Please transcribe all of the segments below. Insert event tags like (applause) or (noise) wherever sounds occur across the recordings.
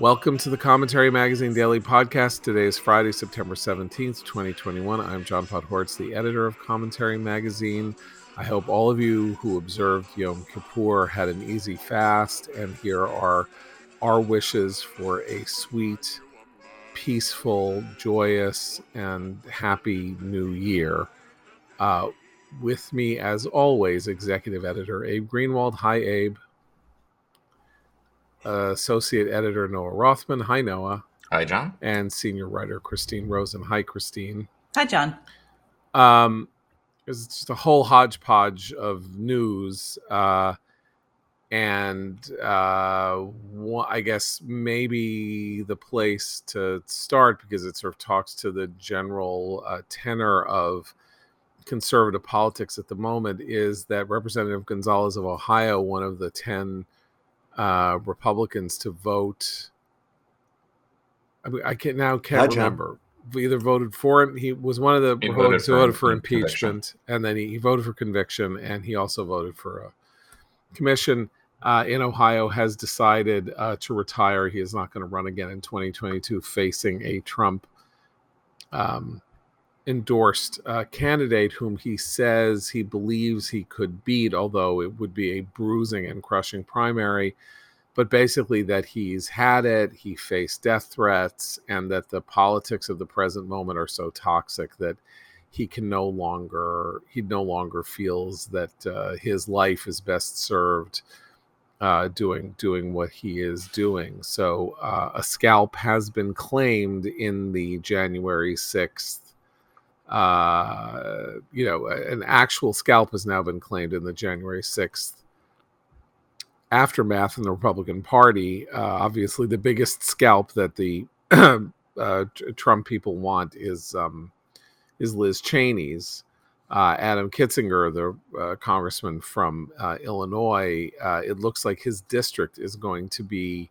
Welcome to the Commentary Magazine Daily Podcast. Today is Friday, September 17th, 2021. I'm John Podhoretz, the editor of Commentary Magazine. I hope all of you who observed Yom Kippur had an easy fast, and here are our wishes for a sweet, peaceful, joyous, and happy new year. Uh, with me, as always, executive editor Abe Greenwald. Hi, Abe uh, associate editor Noah Rothman. Hi, Noah. Hi, John. And senior writer Christine Rosen. Hi, Christine. Hi, John. Um, it's just a whole hodgepodge of news. Uh, and uh, I guess maybe the place to start because it sort of talks to the general uh, tenor of conservative politics at the moment is that Representative Gonzalez of Ohio, one of the 10 uh, Republicans to vote. I, mean, I can now can't remember. We either voted for him. He was one of the he Republicans who voted for impeachment, conviction. and then he, he, voted for conviction, and he also voted for a commission. Uh, in Ohio, has decided uh, to retire. He is not going to run again in 2022, facing a Trump um, endorsed uh, candidate whom he says he believes he could beat, although it would be a bruising and crushing primary. But basically, that he's had it, he faced death threats, and that the politics of the present moment are so toxic that he can no longer, he no longer feels that uh, his life is best served. Uh, doing doing what he is doing. So uh, a scalp has been claimed in the January sixth uh, you know, an actual scalp has now been claimed in the January 6th aftermath in the Republican Party. Uh, obviously, the biggest scalp that the (clears throat) uh, Trump people want is um, is Liz Cheney's. Uh, Adam Kinzinger, the uh, congressman from uh, Illinois, it looks like his district is going to be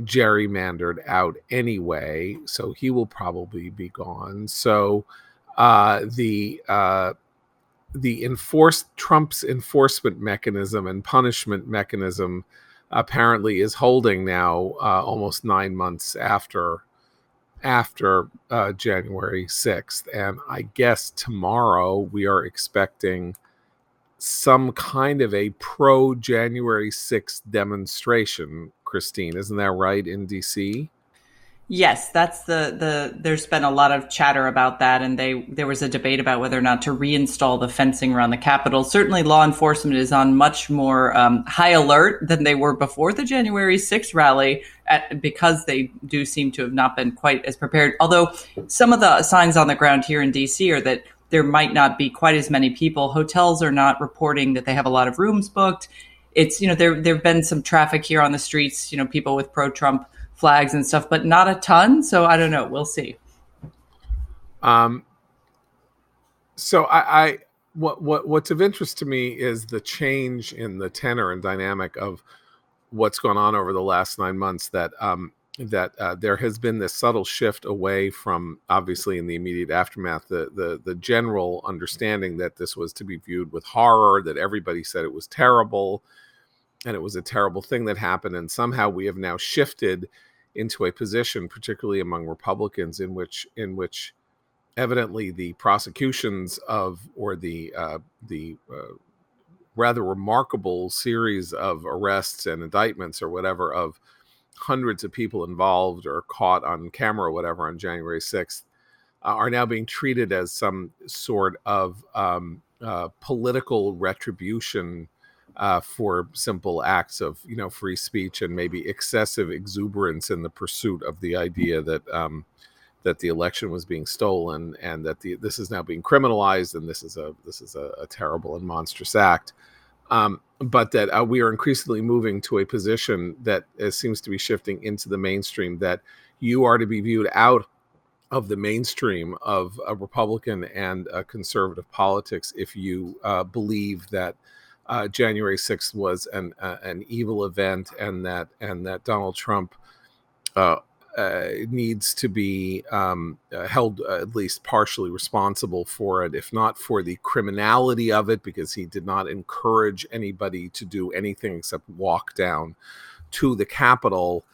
gerrymandered out anyway, so he will probably be gone. So uh, the uh, the enforced Trump's enforcement mechanism and punishment mechanism apparently is holding now uh, almost nine months after after uh, January 6th. And I guess tomorrow we are expecting some kind of a pro January 6th demonstration, Christine. Isn't that right in DC? Yes, that's the the. There's been a lot of chatter about that, and they there was a debate about whether or not to reinstall the fencing around the Capitol. Certainly, law enforcement is on much more um, high alert than they were before the January 6th rally, at, because they do seem to have not been quite as prepared. Although some of the signs on the ground here in D.C. are that there might not be quite as many people. Hotels are not reporting that they have a lot of rooms booked. It's you know there there have been some traffic here on the streets. You know, people with pro Trump flags and stuff, but not a ton. So I don't know. We'll see. Um. So I, I what what what's of interest to me is the change in the tenor and dynamic of what's gone on over the last nine months. That um that uh, there has been this subtle shift away from obviously in the immediate aftermath the, the the general understanding that this was to be viewed with horror that everybody said it was terrible and it was a terrible thing that happened and somehow we have now shifted into a position particularly among republicans in which in which evidently the prosecutions of or the uh, the uh, rather remarkable series of arrests and indictments or whatever of hundreds of people involved or caught on camera or whatever on January 6th uh, are now being treated as some sort of um, uh, political retribution uh, for simple acts of you know free speech and maybe excessive exuberance in the pursuit of the idea that um, that the election was being stolen and that the this is now being criminalized and this is a this is a, a terrible and monstrous act. Um, but that uh, we are increasingly moving to a position that uh, seems to be shifting into the mainstream that you are to be viewed out of the mainstream of a Republican and a conservative politics if you uh, believe that uh, January 6th was an uh, an evil event and that and that Donald Trump uh, uh needs to be um, uh, held uh, at least partially responsible for it, if not for the criminality of it, because he did not encourage anybody to do anything except walk down to the Capitol.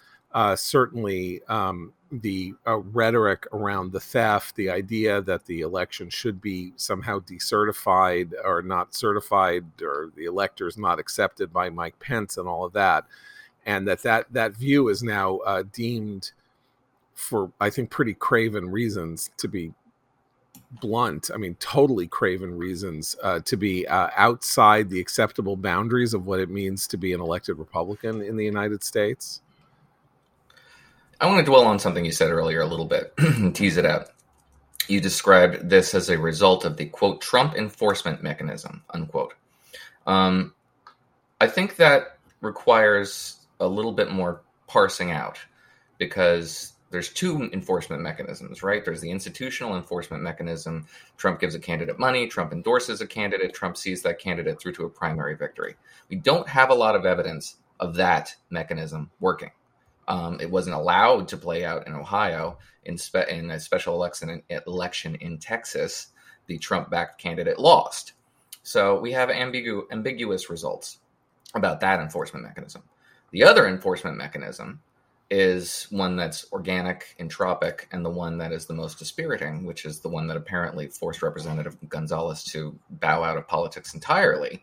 certainly um, the uh, rhetoric around the theft, the idea that the election should be somehow decertified or not certified, or the electors not accepted by Mike Pence, and all of that, and that that that view is now uh, deemed, for I think pretty craven reasons, to be blunt. I mean, totally craven reasons uh, to be uh, outside the acceptable boundaries of what it means to be an elected Republican in the United States. I want to dwell on something you said earlier a little bit, (clears throat) tease it out. You described this as a result of the quote Trump enforcement mechanism unquote. Um, I think that requires a little bit more parsing out because there's two enforcement mechanisms, right? There's the institutional enforcement mechanism. Trump gives a candidate money, Trump endorses a candidate, Trump sees that candidate through to a primary victory. We don't have a lot of evidence of that mechanism working. Um, it wasn't allowed to play out in Ohio in, spe- in a special election in, election in Texas. The Trump-backed candidate lost, so we have ambigu- ambiguous results about that enforcement mechanism. The other enforcement mechanism is one that's organic, entropic, and the one that is the most dispiriting, which is the one that apparently forced Representative Gonzalez to bow out of politics entirely,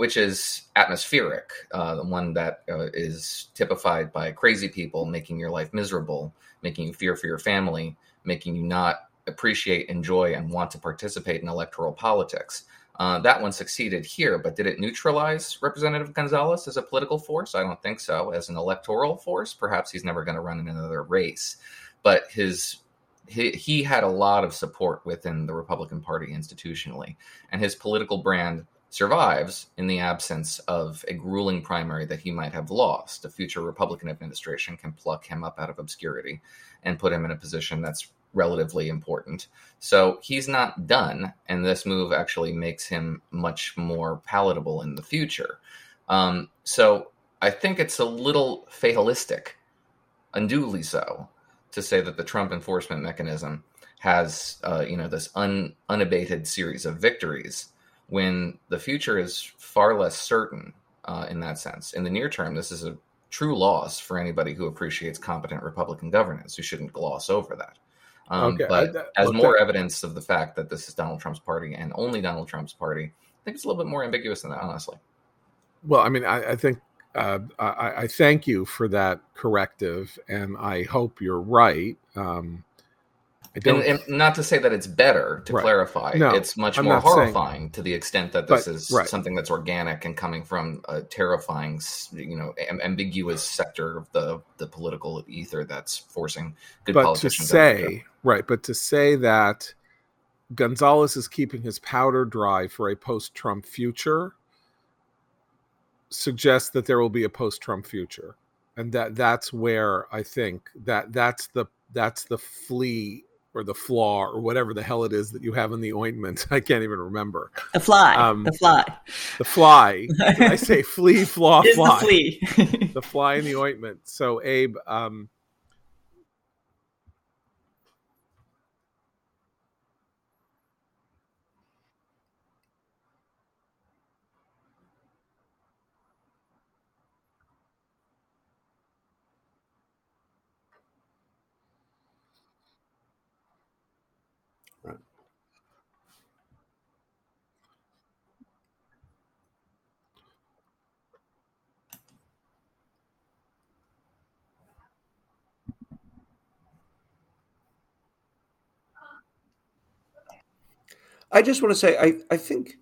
which is atmospheric, uh, the one that uh, is typified by crazy people making your life miserable, making you fear for your family, making you not appreciate, enjoy, and want to participate in electoral politics. Uh, that one succeeded here, but did it neutralize Representative Gonzalez as a political force? I don't think so. As an electoral force, perhaps he's never going to run in another race. But his he, he had a lot of support within the Republican Party institutionally, and his political brand survives in the absence of a grueling primary that he might have lost. A future Republican administration can pluck him up out of obscurity and put him in a position that's relatively important. So he's not done, and this move actually makes him much more palatable in the future. Um, so I think it's a little fatalistic, unduly so, to say that the Trump enforcement mechanism has, uh, you know, this un, unabated series of victories when the future is far less certain uh, in that sense. In the near term, this is a true loss for anybody who appreciates competent Republican governance, who shouldn't gloss over that. Um, okay. But I, as more evidence of the fact that this is Donald Trump's party and only Donald Trump's party, I think it's a little bit more ambiguous than that, honestly. Well, I mean, I, I think uh, I, I, thank you for that corrective, and I hope you're right. Um, and, and, not to say that it's better to right. clarify. No, it's much I'm more horrifying saying, to the extent that this but, is right. something that's organic and coming from a terrifying, you know, am- ambiguous sector of the the political ether that's forcing good but politicians. To say right, but to say that Gonzalez is keeping his powder dry for a post-Trump future suggests that there will be a post-Trump future, and that that's where I think that that's the that's the flea or the flaw or whatever the hell it is that you have in the ointment. (laughs) I can't even remember. The fly. Um, the fly. The fly. I say (laughs) flea, flaw, fly. The flea. (laughs) the fly in the ointment. So, Abe, um, I just want to say, I, I think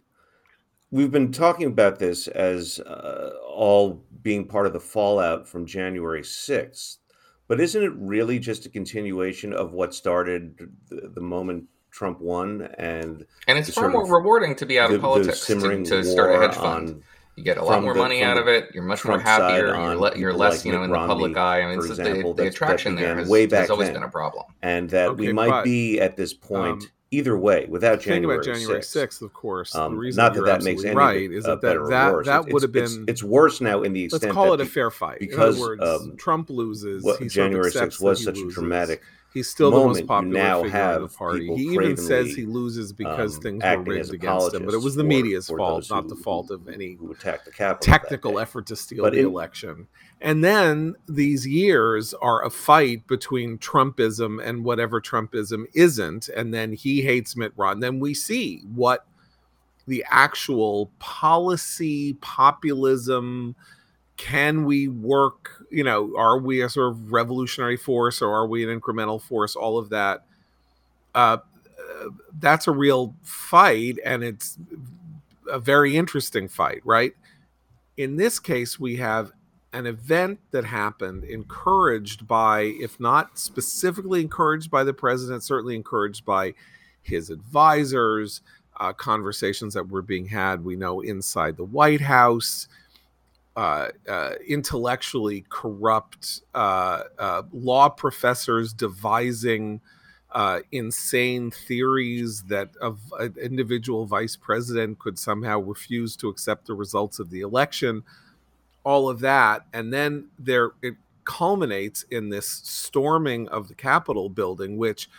we've been talking about this as uh, all being part of the fallout from January 6th. But isn't it really just a continuation of what started the, the moment Trump won? And and it's far more rewarding to be out the, of politics to, to start a hedge fund. You get a lot more the, money out of it. You're much Trump more happier. You're, le- you're less, like you know, in the public eye. I mean, example, the, the attraction there has, way back has always then. been a problem. And that okay, we might but, be at this point. Um, either way without January. Think about January 6th, of course. Um, the reason not that that makes any right is that that, that, that would have been. It's, it's, worse now in the extent. Let's call it a fair fight because words, um, Trump loses. Well, January 6th was such loses. a dramatic He's still the most popular figure of the party. He even says he loses because um, things were rigged against him, but it was the media's for fault, not the fault of any who attacked the technical effort to steal but the in, election. And then these years are a fight between Trumpism and whatever Trumpism isn't, and then he hates Mitt Romney. Then we see what the actual policy populism can we work you know are we a sort of revolutionary force or are we an incremental force all of that uh, that's a real fight and it's a very interesting fight right? In this case we have an event that happened encouraged by if not specifically encouraged by the president certainly encouraged by his advisors uh, conversations that were being had we know inside the white house uh, uh, intellectually corrupt uh, uh law professors devising uh, insane theories that an individual vice president could somehow refuse to accept the results of the election, all of that, and then there it culminates in this storming of the Capitol building, which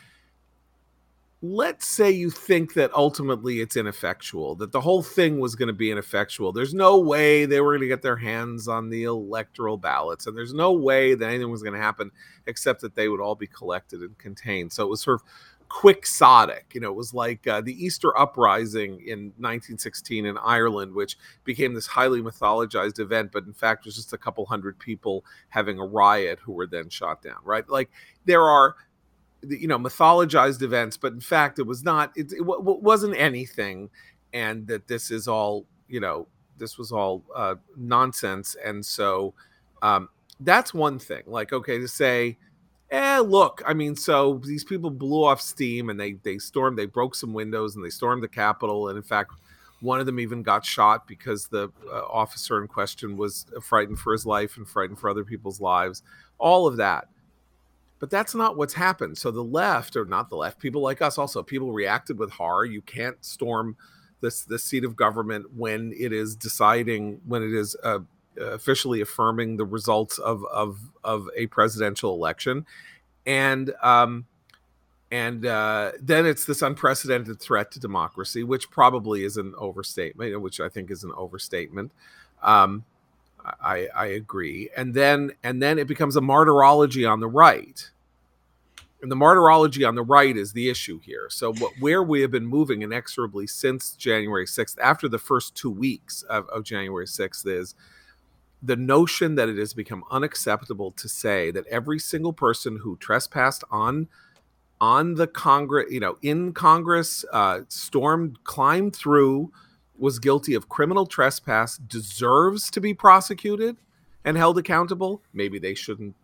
let's say you think that ultimately it's ineffectual, that the whole thing was going to be ineffectual. There's no way they were going to get their hands on the electoral ballots, and there's no way that anything was going to happen except that they would all be collected and contained. So it was sort of quixotic. You know, it was like uh, the Easter uprising in 1916 in Ireland, which became this highly mythologized event, but in fact was just a couple hundred people having a riot who were then shot down, right? Like there are you know mythologized events but in fact it was not it, it w- wasn't anything and that this is all you know this was all uh, nonsense. And so um, that's one thing like okay to say eh look i mean so these people blew off steam and they they stormed they broke some windows and they stormed the capitol and in fact one of them even got shot because the uh, officer in question was frightened for his life and frightened for other people's lives. All of that but that's not what's happened. So the left, or not the left, people like us also, people reacted with horror. You can't storm this this seat of government when it is deciding, when it is uh, officially affirming the results of of of a presidential election, and um, and uh, then it's this unprecedented threat to democracy, which probably is an overstatement, which I think is an overstatement. Um, I, I agree. And then and then it becomes a martyrology on the right. And the martyrology on the right is the issue here. So what, where we have been moving inexorably since January 6th, after the first two weeks of, of January 6th, is the notion that it has become unacceptable to say that every single person who trespassed on on the Congress, you know, in Congress, uh, stormed, climbed through, was guilty of criminal trespass deserves to be prosecuted and held accountable. Maybe they shouldn't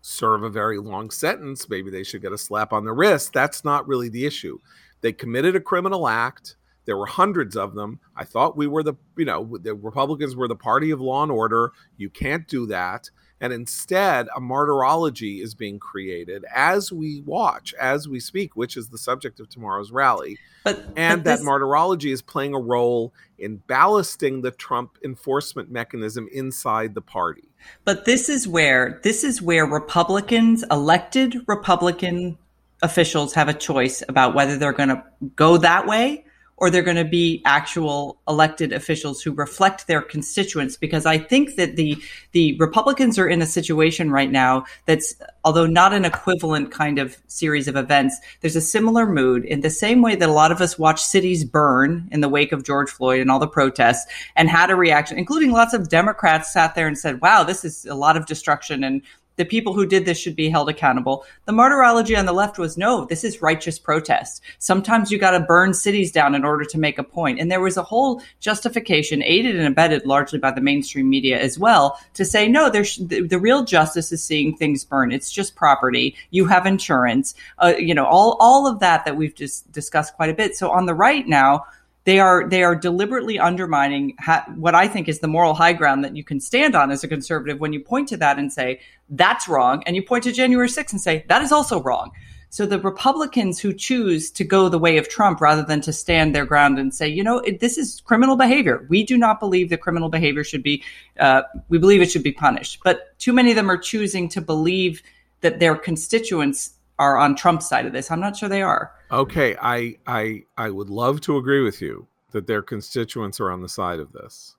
serve a very long sentence. Maybe they should get a slap on the wrist. That's not really the issue. They committed a criminal act. There were hundreds of them. I thought we were the, you know, the Republicans were the party of law and order. You can't do that. And instead, a martyrology is being created as we watch, as we speak, which is the subject of tomorrow's rally. But, and but this... that martyrology is playing a role in ballasting the Trump enforcement mechanism inside the party. But this is where this is where Republicans, elected Republican officials have a choice about whether they're going to go that way or they're going to be actual elected officials who reflect their constituents because I think that the the Republicans are in a situation right now that's although not an equivalent kind of series of events there's a similar mood in the same way that a lot of us watched cities burn in the wake of George Floyd and all the protests and had a reaction including lots of Democrats sat there and said wow this is a lot of destruction and the people who did this should be held accountable. The martyrology on the left was no, this is righteous protest. Sometimes you got to burn cities down in order to make a point. And there was a whole justification, aided and abetted largely by the mainstream media as well, to say no, there's the, the real justice is seeing things burn. It's just property. You have insurance. Uh, you know, all all of that that we've just discussed quite a bit. So on the right now, they are they are deliberately undermining ha- what I think is the moral high ground that you can stand on as a conservative when you point to that and say that's wrong, and you point to January 6th and say that is also wrong. So the Republicans who choose to go the way of Trump rather than to stand their ground and say, you know, it, this is criminal behavior. We do not believe that criminal behavior should be, uh, we believe it should be punished. But too many of them are choosing to believe that their constituents are on Trump's side of this. I'm not sure they are. Okay, I I I would love to agree with you that their constituents are on the side of this.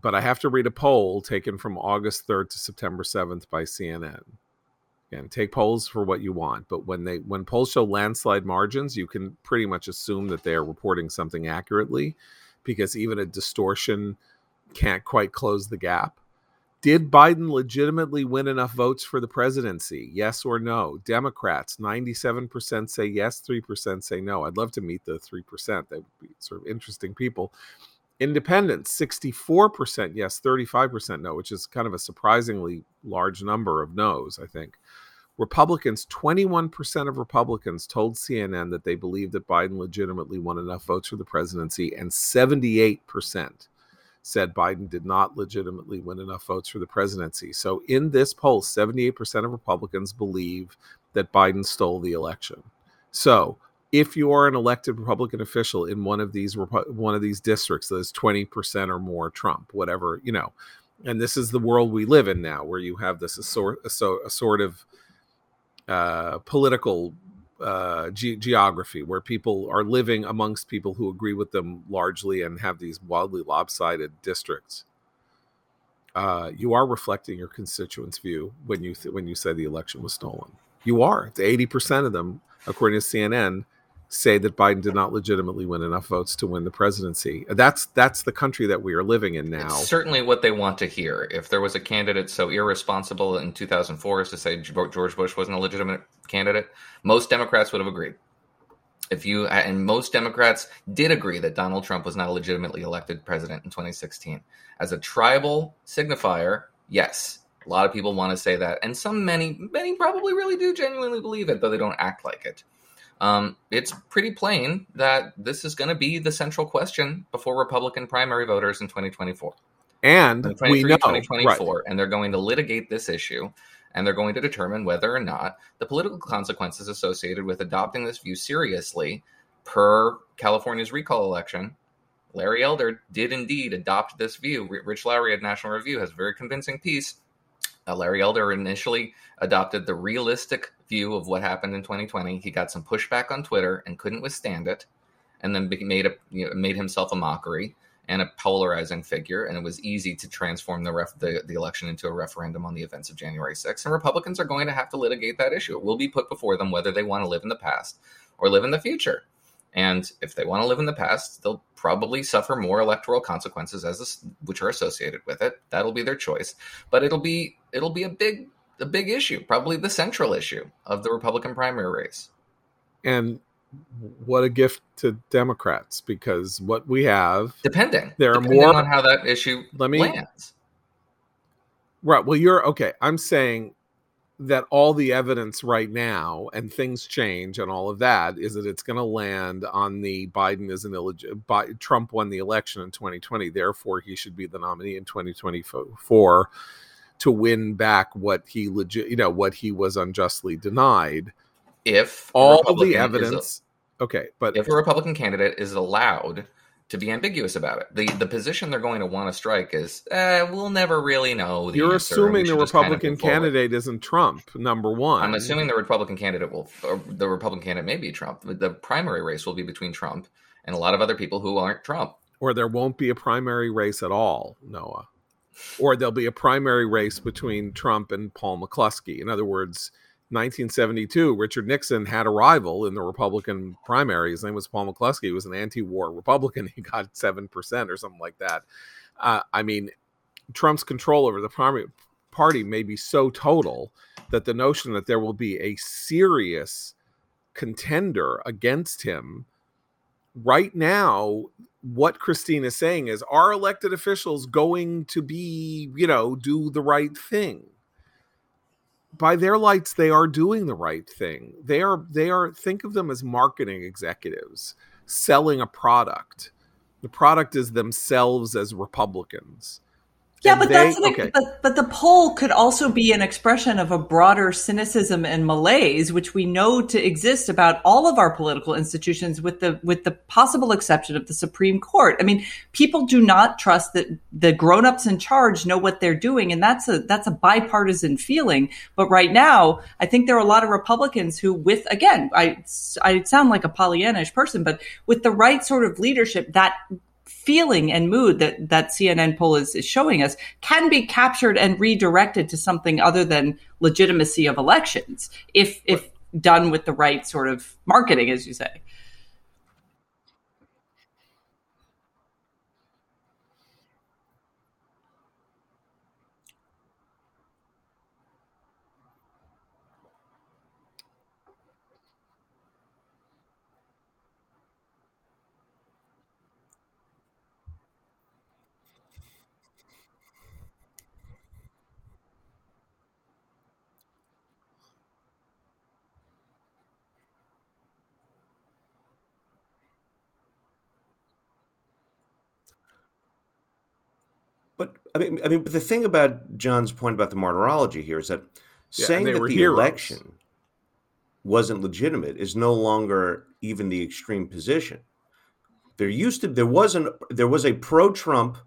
But I have to read a poll taken from August 3rd to September 7th by CNN. Again, take polls for what you want, but when they when polls show landslide margins, you can pretty much assume that they are reporting something accurately because even a distortion can't quite close the gap. Did Biden legitimately win enough votes for the presidency? Yes or no? Democrats, 97% say yes, 3% say no. I'd love to meet the 3%. They would be sort of interesting people. Independents, 64% yes, 35% no, which is kind of a surprisingly large number of no's, I think. Republicans, 21% of Republicans told CNN that they believe that Biden legitimately won enough votes for the presidency, and 78% said Biden did not legitimately win enough votes for the presidency. So in this poll, 78% of Republicans believe that Biden stole the election. So if you are an elected Republican official in one of these one of these districts that is 20% or more Trump, whatever, you know, and this is the world we live in now where you have this a sort, a, a sort of uh, political uh, ge- geography where people are living amongst people who agree with them largely and have these wildly lopsided districts. Uh, you are reflecting your constituents' view when you th- when you say the election was stolen. You are. It's eighty percent of them, according to CNN, say that Biden did not legitimately win enough votes to win the presidency. That's that's the country that we are living in now. It's certainly what they want to hear. If there was a candidate so irresponsible in 2004 as to say George Bush wasn't a legitimate candidate, most Democrats would have agreed. If you and most Democrats did agree that Donald Trump was not a legitimately elected president in 2016. As a tribal signifier, yes, a lot of people want to say that, and some many many probably really do genuinely believe it, though they don't act like it um, it's pretty plain that this is going to be the central question before Republican primary voters in 2024. And we know, 2024, right. and they're going to litigate this issue, and they're going to determine whether or not the political consequences associated with adopting this view seriously, per California's recall election. Larry Elder did indeed adopt this view. Rich Lowry at National Review has a very convincing piece uh, Larry Elder initially adopted the realistic view of what happened in 2020. He got some pushback on Twitter and couldn't withstand it, and then made a you know, made himself a mockery and a polarizing figure. And it was easy to transform the, ref, the the election into a referendum on the events of January 6th. And Republicans are going to have to litigate that issue. It will be put before them whether they want to live in the past or live in the future. And if they want to live in the past, they'll probably suffer more electoral consequences as this, which are associated with it. That'll be their choice. But it'll be it'll be a big a big issue, probably the central issue of the Republican primary race. And what a gift to Democrats because what we have depending there are depending more on how that issue let me lands. Right. Well, you're okay. I'm saying that all the evidence right now and things change and all of that is that it's going to land on the Biden is an illegitimate Trump won the election in 2020 therefore he should be the nominee in 2024 to win back what he legit you know what he was unjustly denied if all of the evidence a, okay but if a republican candidate is allowed to be ambiguous about it. The the position they're going to want to strike is eh, we'll never really know. You're assuming the Republican kind of candidate isn't Trump, number one. I'm assuming the Republican candidate will, the Republican candidate may be Trump. The primary race will be between Trump and a lot of other people who aren't Trump. Or there won't be a primary race at all, Noah. Or there'll be a primary race between Trump and Paul McCloskey. In other words, 1972, Richard Nixon had a rival in the Republican primary. His name was Paul McCloskey. He was an anti-war Republican. (laughs) He got seven percent or something like that. Uh, I mean, Trump's control over the primary party may be so total that the notion that there will be a serious contender against him right now what christine is saying is are elected officials going to be you know do the right thing? By their lights they are doing the right thing. They are they are think of them as marketing executives selling a product. The product is themselves as republicans Yeah, but they, that's an, okay. but but the poll could also be an expression of a broader cynicism and malaise, which we know to exist about all of our political institutions, with the with the possible exception of the Supreme Court. I mean, people do not trust that the grown-ups in charge know what they're doing, and that's a that's a bipartisan feeling. But right now, I think there are a lot of Republicans who, with again, I I sound like a Pollyannish person, but with the right sort of leadership, that feeling and mood that that CNN poll is, is showing us can be captured and redirected to something other than legitimacy of elections if if done with the right sort of marketing as you say But I mean, I mean, but the thing about John's point about the martyrology here is that yeah, saying that the heroes. election wasn't legitimate is no longer even the extreme position. There used to there was an there was a pro-Trump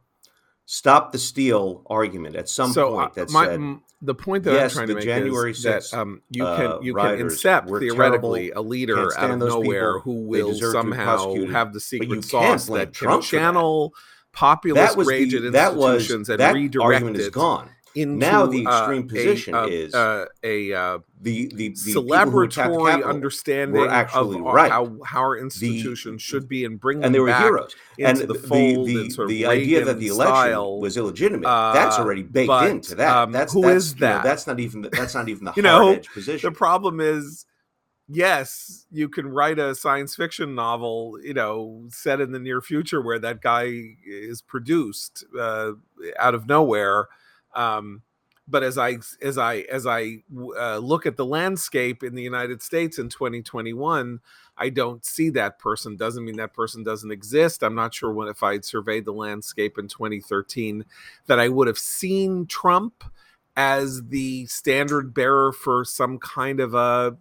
stop the steal argument at some so, point that uh, my, said the point that yes, I'm trying to make January is 6th, that um, you can uh, you can incept theoretically terrible, a leader out of nowhere who will somehow have the secret sauce that Trump can channel populist that was rage the, that was, and that argument is gone. Into, now the extreme uh, position a, is uh, a uh, the, the, the celebratory understanding of right. how, how our institutions should be and bring and they were heroes. And the fold the, and sort of the, idea that the election style, was illegitimate that's uh, already baked but, into that. um, that's who that's, is that know, that's not even that's not even the (laughs) you hard know, edge position. the problem is yes, you can write a science fiction novel, you know, set in the near future where that guy is produced uh, out of nowhere. Um, but as I as I as I uh, look at the landscape in the United States in 2021, I don't see that person. Doesn't mean that person doesn't exist. I'm not sure when if I'd surveyed the landscape in 2013 that I would have seen Trump as the standard bearer for some kind of a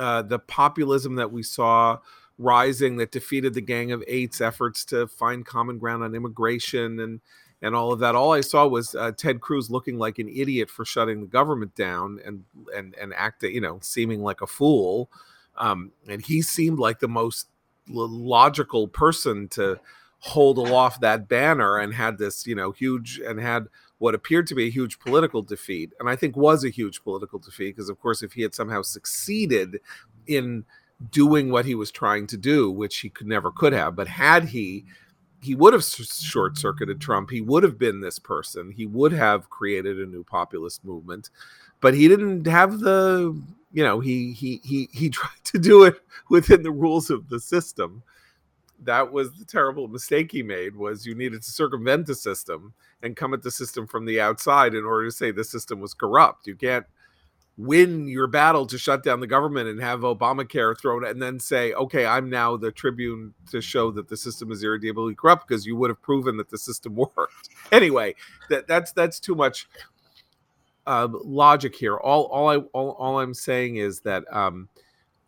uh, the populism that we saw rising that defeated the Gang of Eight's efforts to find common ground on immigration and and all of that. All I saw was uh, Ted Cruz looking like an idiot for shutting the government down and and and acting, you know, seeming like a fool. Um, and he seemed like the most logical person to hold aloft that banner and had this, you know, huge and had what appeared to be a huge political defeat, and I think was a huge political defeat because, of course, if he had somehow succeeded in doing what he was trying to do, which he could never could have, but had he, he would have short circuited Trump. He would have been this person. He would have created a new populist movement, but he didn't have the, you know, he he he he (laughs) tried to do it within the rules of the system that was the terrible mistake he made was you needed to circumvent the system and come at the system from the outside in order to say the system was corrupt. You can't win your battle to shut down the government and have obamacare thrown and then say okay i'm now the tribune to show that the system is irredeemably corrupt because you would have proven that the system (laughs) worked. Anyway that that's that's too much uh, logic here. All all i all, all i'm saying is that um,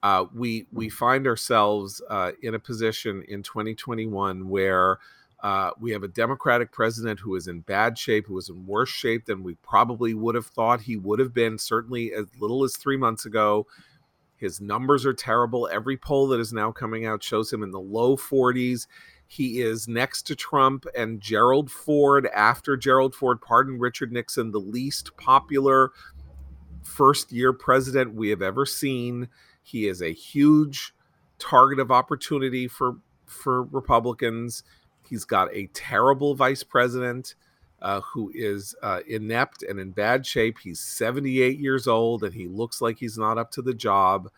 uh, we we find ourselves uh, in a position in 2021 where uh, we have a Democratic president who is in bad shape, who is in worse shape than we probably would have thought he would have been, certainly as little as three months ago. His numbers are terrible. Every poll that is now coming out shows him in the low 40s. He is next to Trump and Gerald Ford, after Gerald Ford pardoned Richard Nixon, the least popular first year president we have ever seen. He is a huge target of opportunity for for Republicans. He's got a terrible vice president uh, who is uh, inept and in bad shape. He's 78 years old and he looks like he's not up to the job.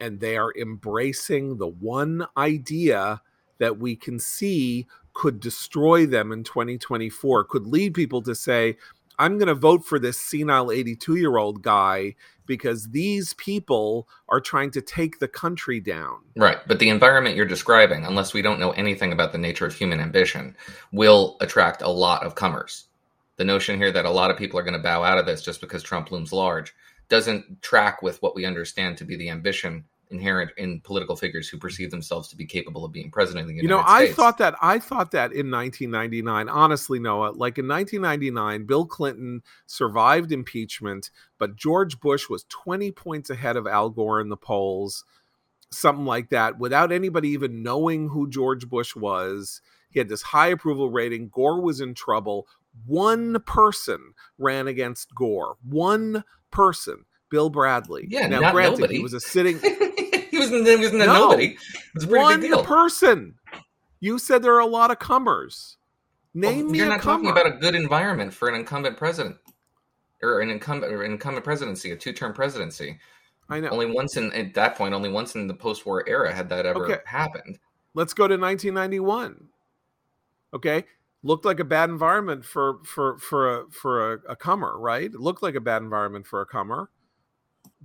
And they are embracing the one idea that we can see could destroy them in 2024, could lead people to say, I'm going to vote for this senile 82 year old guy because these people are trying to take the country down. Right. But the environment you're describing, unless we don't know anything about the nature of human ambition, will attract a lot of comers. the notion here that a lot of people are going to bow out of this just because Trump looms large doesn't track with what we understand to be the ambition inherent in political figures who perceive themselves to be capable of being president of the United States. you know i States. thought that i thought that in 1999 honestly noah like in 1999 bill clinton survived impeachment but george bush was 20 points ahead of al gore in the polls something like that without anybody even knowing who george bush was he had this high approval rating gore was in trouble one person ran against gore one person bill bradley Yeah, now granted nobody. he was a sitting (laughs) he was, he was No. nobody. It's a pretty one person. You said there are a lot of comers. Well, Name me you're a not comer. talking about a good environment for an incumbent president or an incumbent or incumbent presidency, a two-term presidency. I know. Only once in at that point, only once in the post-war era had that ever Okay. happened. Let's go to 1991. Okay, looked like a bad environment for for for a for a, a comer, right? It looked like a bad environment for a comer.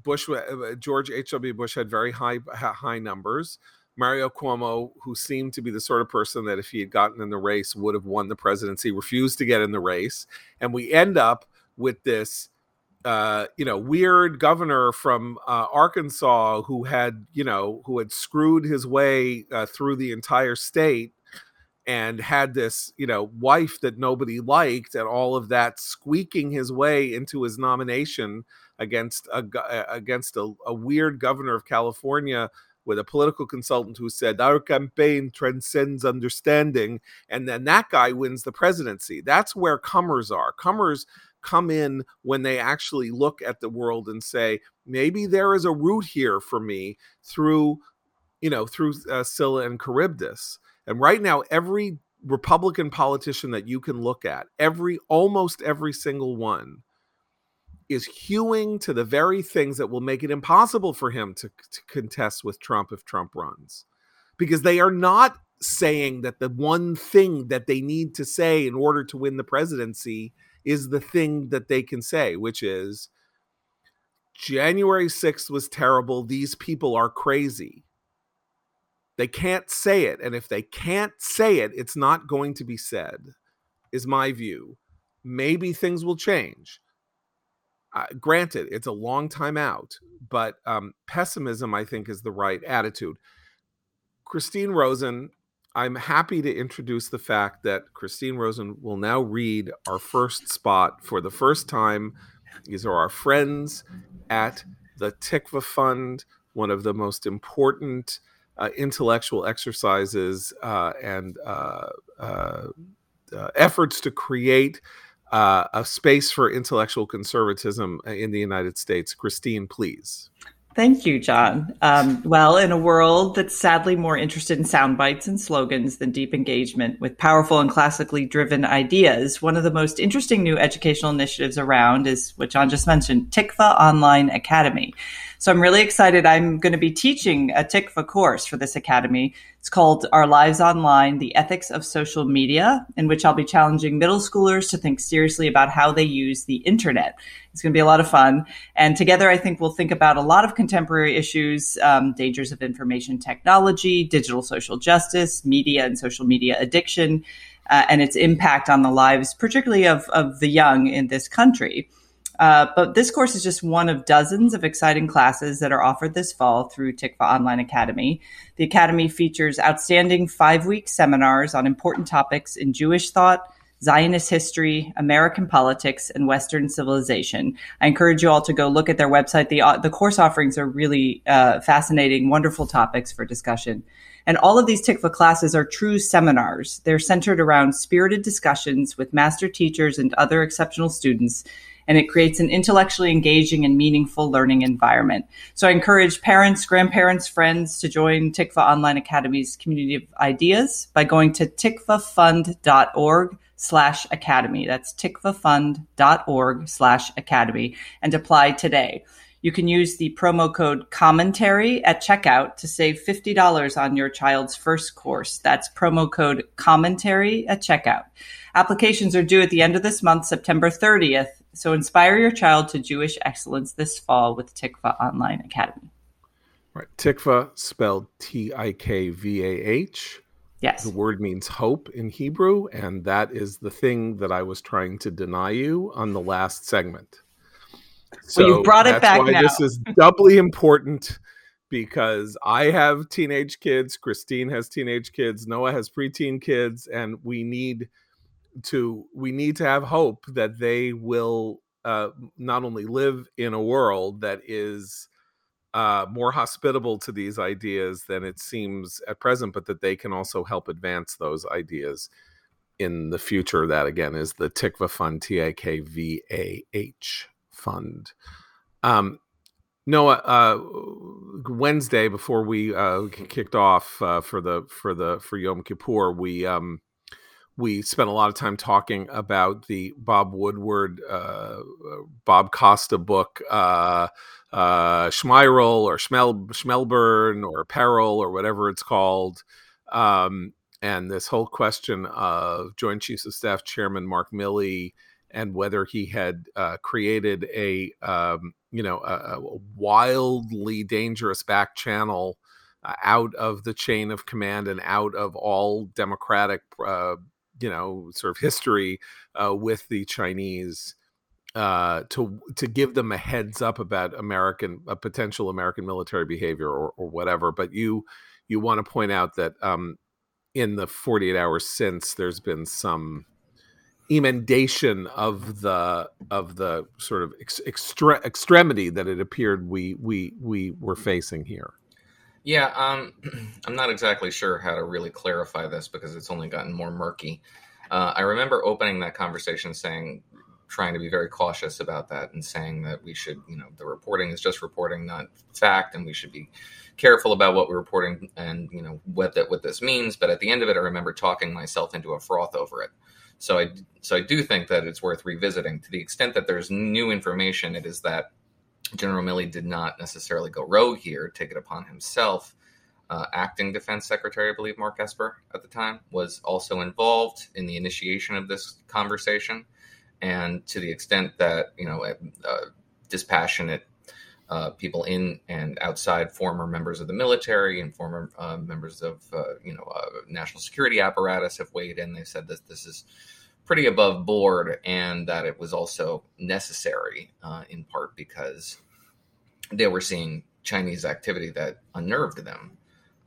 Bush, uh, George H. W. Bush had very high high numbers. Mario Cuomo, who seemed to be the sort of person that if he had gotten in the race would have won the presidency, refused to get in the race, and we end up with this uh, you know, weird governor from uh, Arkansas who had, you know, who had screwed his way uh, through the entire state and had this, you know, wife that nobody liked and all of that squeaking his way into his nomination against a against a, a weird governor of California with a political consultant who said our campaign transcends understanding and then that guy wins the presidency. That's where comers are. Comers come in when they actually look at the world and say maybe there is a route here for me through you know through uh, Scylla and Charybdis. And right now every republican politician that you can look at every almost every single one is hewing to the very things that will make it impossible for him to, to contest with Trump if Trump runs because they are not saying that the one thing that they need to say in order to win the presidency is the thing that they can say, which is January 6th was terrible. These people are crazy. They can't say it. And if they can't say it, it's not going to be said, is my view. Maybe things will change. Uh, granted, it's a long time out, but um, pessimism, I think, is the right attitude. Christine Rosen, I'm happy to introduce the fact that Christine Rosen will now read our first spot for the first time. These are our friends at the Tikvah Fund, one of the most important uh, intellectual exercises uh, and uh, uh, uh, efforts to create uh, a space for intellectual conservatism in the United States. Christine, please. Thank you, John. Um, well, in a world that's sadly more interested in sound bites and slogans than deep engagement with powerful and classically driven ideas, one of the most interesting new educational initiatives around is what John just mentioned Tikvah Online Academy. So I'm really excited. I'm going to be teaching a Tikvah course for this academy. It's called Our Lives Online The Ethics of Social Media, in which I'll be challenging middle schoolers to think seriously about how they use the internet. It's going to be a lot of fun. And together, I think we'll think about a lot of contemporary issues um, dangers of information technology, digital social justice, media and social media addiction, uh, and its impact on the lives, particularly of, of the young in this country. Uh, but this course is just one of dozens of exciting classes that are offered this fall through Tikvah Online Academy. The Academy features outstanding five week seminars on important topics in Jewish thought, Zionist history, American politics, and Western civilization. I encourage you all to go look at their website. The, uh, the course offerings are really uh, fascinating, wonderful topics for discussion. And all of these Tikvah classes are true seminars. They're centered around spirited discussions with master teachers and other exceptional students and it creates an intellectually engaging and meaningful learning environment. So I encourage parents, grandparents, friends to join Tikvah Online Academy's community of ideas by going to tikvahfund.org slash academy. That's tikvahfund.org slash academy and apply today. You can use the promo code commentary at checkout to save $50 on your child's first course. That's promo code commentary at checkout. Applications are due at the end of this month, September 30th. So inspire your child to Jewish excellence this fall with Tikvah Online Academy. Right. Tikvah, spelled T I K V A H, Yes. The word means hope in Hebrew, and that is the thing that I was trying to deny you on the last segment. So well, you brought it back why now. This is doubly important because I have teenage kids, Christine has teenage kids, Noah has preteen kids, and we need to we need to have hope that they will uh, not only live in a world that is uh, more hospitable to these ideas than it seems at present, but that they can also help advance those ideas in the future. That again is the Tikvah Fund, T A K V A H Fund. Um, Noah, uh, Wednesday before we uh, kicked off uh, for the for the for Yom Kippur, we um, we spent a lot of time talking about the Bob Woodward, uh, Bob Costa book, uh, uh, Schmeiral or Schmel, Schmelburn or Peril or whatever it's called. Um, and this whole question of Joint Chiefs of Staff Chairman Mark Milley and whether he had uh, created a, um, you know, a, a, wildly dangerous back channel uh, out of the chain of command and out of all democratic uh, you know sort of history uh, with the Chinese uh, to to give them a heads up about American a potential American military behavior or, or whatever. But you you want to point out that um, in the 48 hours since, there's been some emendation of the of the sort of ex- extre- extremity that it appeared we we we were facing here. Yeah, um, (clears throat) I'm not exactly sure how to really clarify this because it's only gotten more murky. Uh, I remember opening that conversation saying, trying to be very cautious about that and saying that we should, you know, the reporting is just reporting, not fact, and we should be careful about what we're reporting and you know what that what this means. But at the end of it, I remember talking myself into a froth over it. So I so I do think that it's worth revisiting to the extent that there's new information. It is that General Milley did not necessarily go rogue here, take it upon himself. Uh, acting Defense Secretary, I believe Mark Esper at the time, was also involved in the initiation of this conversation. And to the extent that, you know, uh, dispassionate uh, people in and outside former members of the military and former uh, members of, uh, you know, uh, national security apparatus have weighed in. They said that this is pretty above board and that it was also necessary uh, in part because they were seeing Chinese activity that unnerved them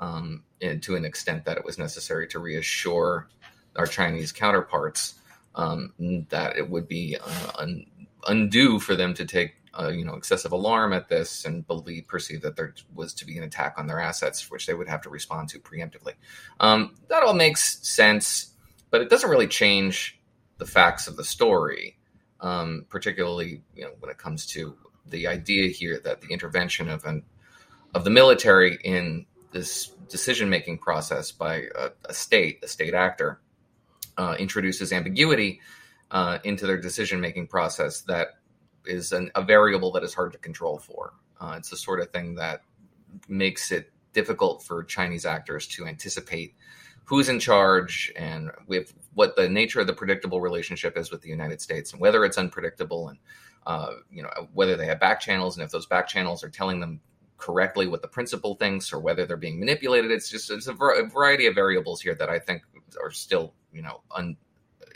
um, to an extent that it was necessary to reassure our Chinese counterparts um, that it would be uh, un- undue for them to take uh, you know excessive alarm at this and believe perceive that there was to be an attack on their assets, which they would have to respond to preemptively. Um, that all makes sense, but it doesn't really change the facts of the story, um, particularly you know when it comes to the idea here that the intervention of an of the military in this decision making process by a, a, state, a state actor, uh, introduces ambiguity uh, into their decision making process that is an, a variable that is hard to control for. Uh, it's the sort of thing that makes it difficult for Chinese actors to anticipate who's in charge and with what the nature of the predictable relationship is with the United States and whether it's unpredictable and uh, you know whether they have back channels and if those back channels are telling them correctly what the principal thinks or whether they're being manipulated. It's just it's a, a variety of variables here that I think are still you know un,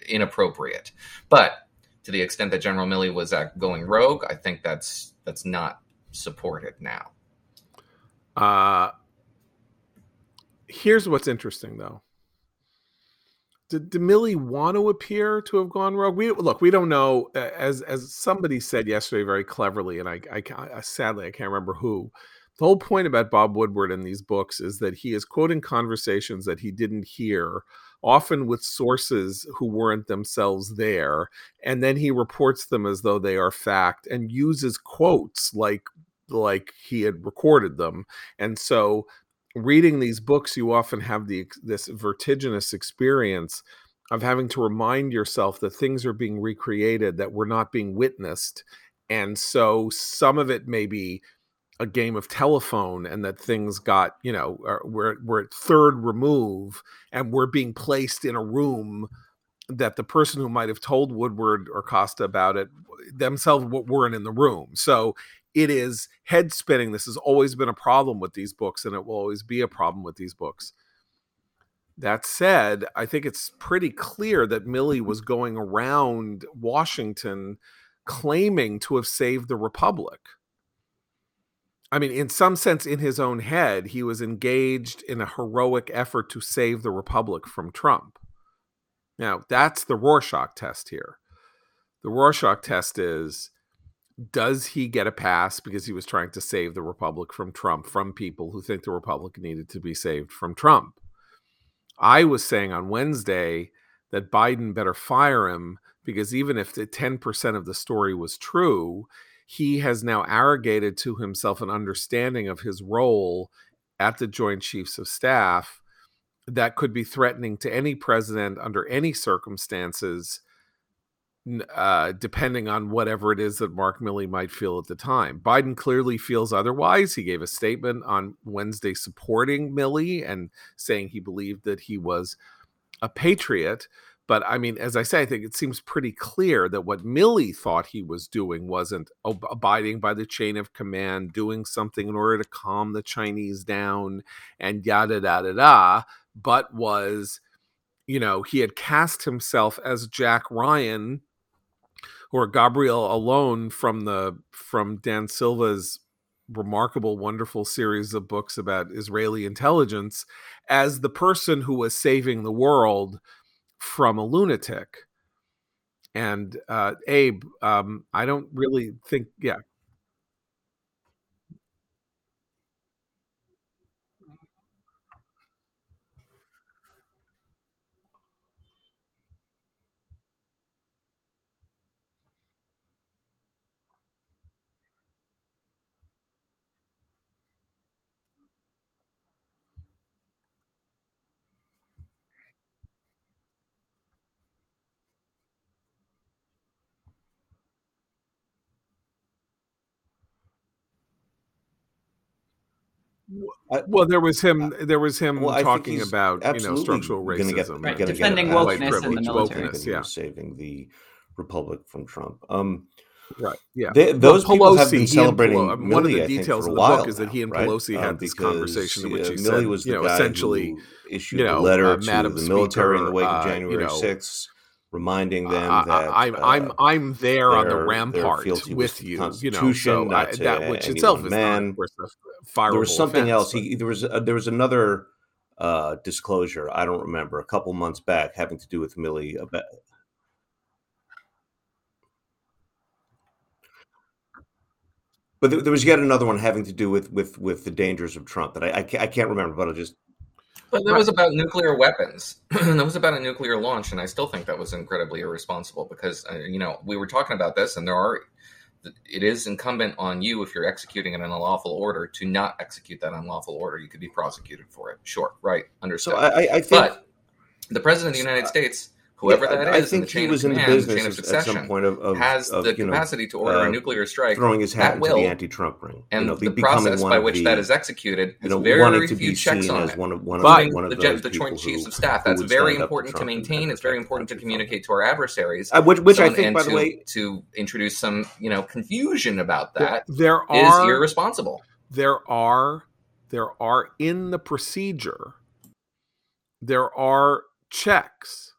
inappropriate. But to the extent that General Milley was going rogue, I think that's that's not supported now. Uh, here's what's interesting though. Did, did Milley want to appear to have gone rogue? We look, we don't know. As as somebody said yesterday, very cleverly, and I, I, I sadly I can't remember who. The whole point about Bob Woodward in these books is that he is quoting conversations that he didn't hear, often with sources who weren't themselves there, and then he reports them as though they are fact and uses quotes like like he had recorded them. And so reading these books you often have the this vertiginous experience of having to remind yourself that things are being recreated that were not being witnessed and so some of it may be a game of telephone and that things got you know we're, we're at third remove and we're being placed in a room that the person who might have told woodward or costa about it themselves weren't in the room. So it is head spinning. This has always been a problem with these books, and it will always be a problem with these books. That said, I think it's pretty clear that Milley was going around Washington claiming to have saved the Republic. I mean, in some sense, in his own head, he was engaged in a heroic effort to save the Republic from Trump. Now, that's the Rorschach test here. The Rorschach test is does he get a pass because he was trying to save the Republic from Trump, from people who think the Republic needed to be saved from Trump? I was saying on Wednesday that Biden better fire him because even if the 10% of the story was true, he has now arrogated to himself an understanding of his role at the Joint Chiefs of Staff that could be threatening to any president under any circumstances, uh, depending on whatever it is that Mark Milley might feel at the time. Biden clearly feels otherwise. He gave a statement on Wednesday supporting Milley and saying he believed that he was a patriot. But I mean, as I say, I think it seems pretty clear that what Milley thought he was doing wasn't ob- abiding by the chain of command, doing something in order to calm the Chinese down, and yada da da da, but was, you know, he had cast himself as Jack Ryan or Gabriel Allon from the from Dan Silva's remarkable, wonderful series of books about Israeli intelligence as the person who was saving the world from a lunatic. And uh, Abe, um, I don't really think, yeah. Well, there was him. There was him well, talking about you know structural racism, get, right. defending wokeness in the military. Wokeness, yeah, saving the republic from Trump. Um, right. Yeah. They, those well, people have been celebrating. Pelo- Milley, one of the details of the book is that he and right? Pelosi had um, this conversation in which he uh, said, was you know, essentially issued you know, a letter uh, to Madam the military Speaker, in the wake of uh, January you know, 6th reminding them uh, that I'm uh, I'm I'm there on the rampart with you, you know. So I, that which itself is not, man. of course, a there was something offense, else. He there was uh, there was another uh, disclosure. I don't remember a couple months back having to do with Milley about. But there, there was yet another one having to do with with with the dangers of Trump that I I can't, I can't remember, but I'll just But that was about nuclear weapons. (clears throat) that was about a nuclear launch, and I still think that was incredibly irresponsible because uh, you know we were talking about this, and there are. It is incumbent on you if you're executing an unlawful order to not execute that unlawful order. You could be prosecuted for it. Sure, right, understood. so I, I- think but the president of the United Uh, States, whoever yeah, that I, I is in think the chain he was of in the command, the business of at some succession, point of, of has of, the you know, capacity to order uh, a nuclear strike. throwing his hat at into will, the anti-Trump ring, and you know, the be- becoming process by which the, that is executed you has know, very wanting to few be checks seen on as it. one of one of But- the, one of the, those the Joint Chiefs who, of Staff. That's very stand up to important to maintain. It's very important to communicate to our adversaries. Uh, which, which I think, by to, the way, to introduce some you know confusion about that there is are irresponsible. there are there are in the procedure there are checks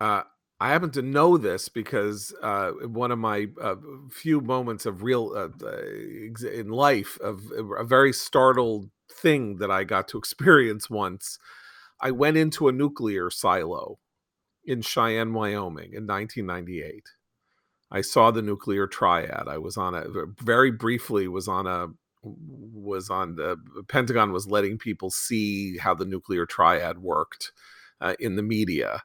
uh, i happen to know this because uh, one of my uh, few moments of real uh, uh, in life of a very startled thing that i got to (laughs) experience once i went into a nuclear silo in cheyenne wyoming in 1998 i saw the nuclear triad i was on a very briefly was on a was on the Pentagon was letting people see how the nuclear triad worked uh, in the media.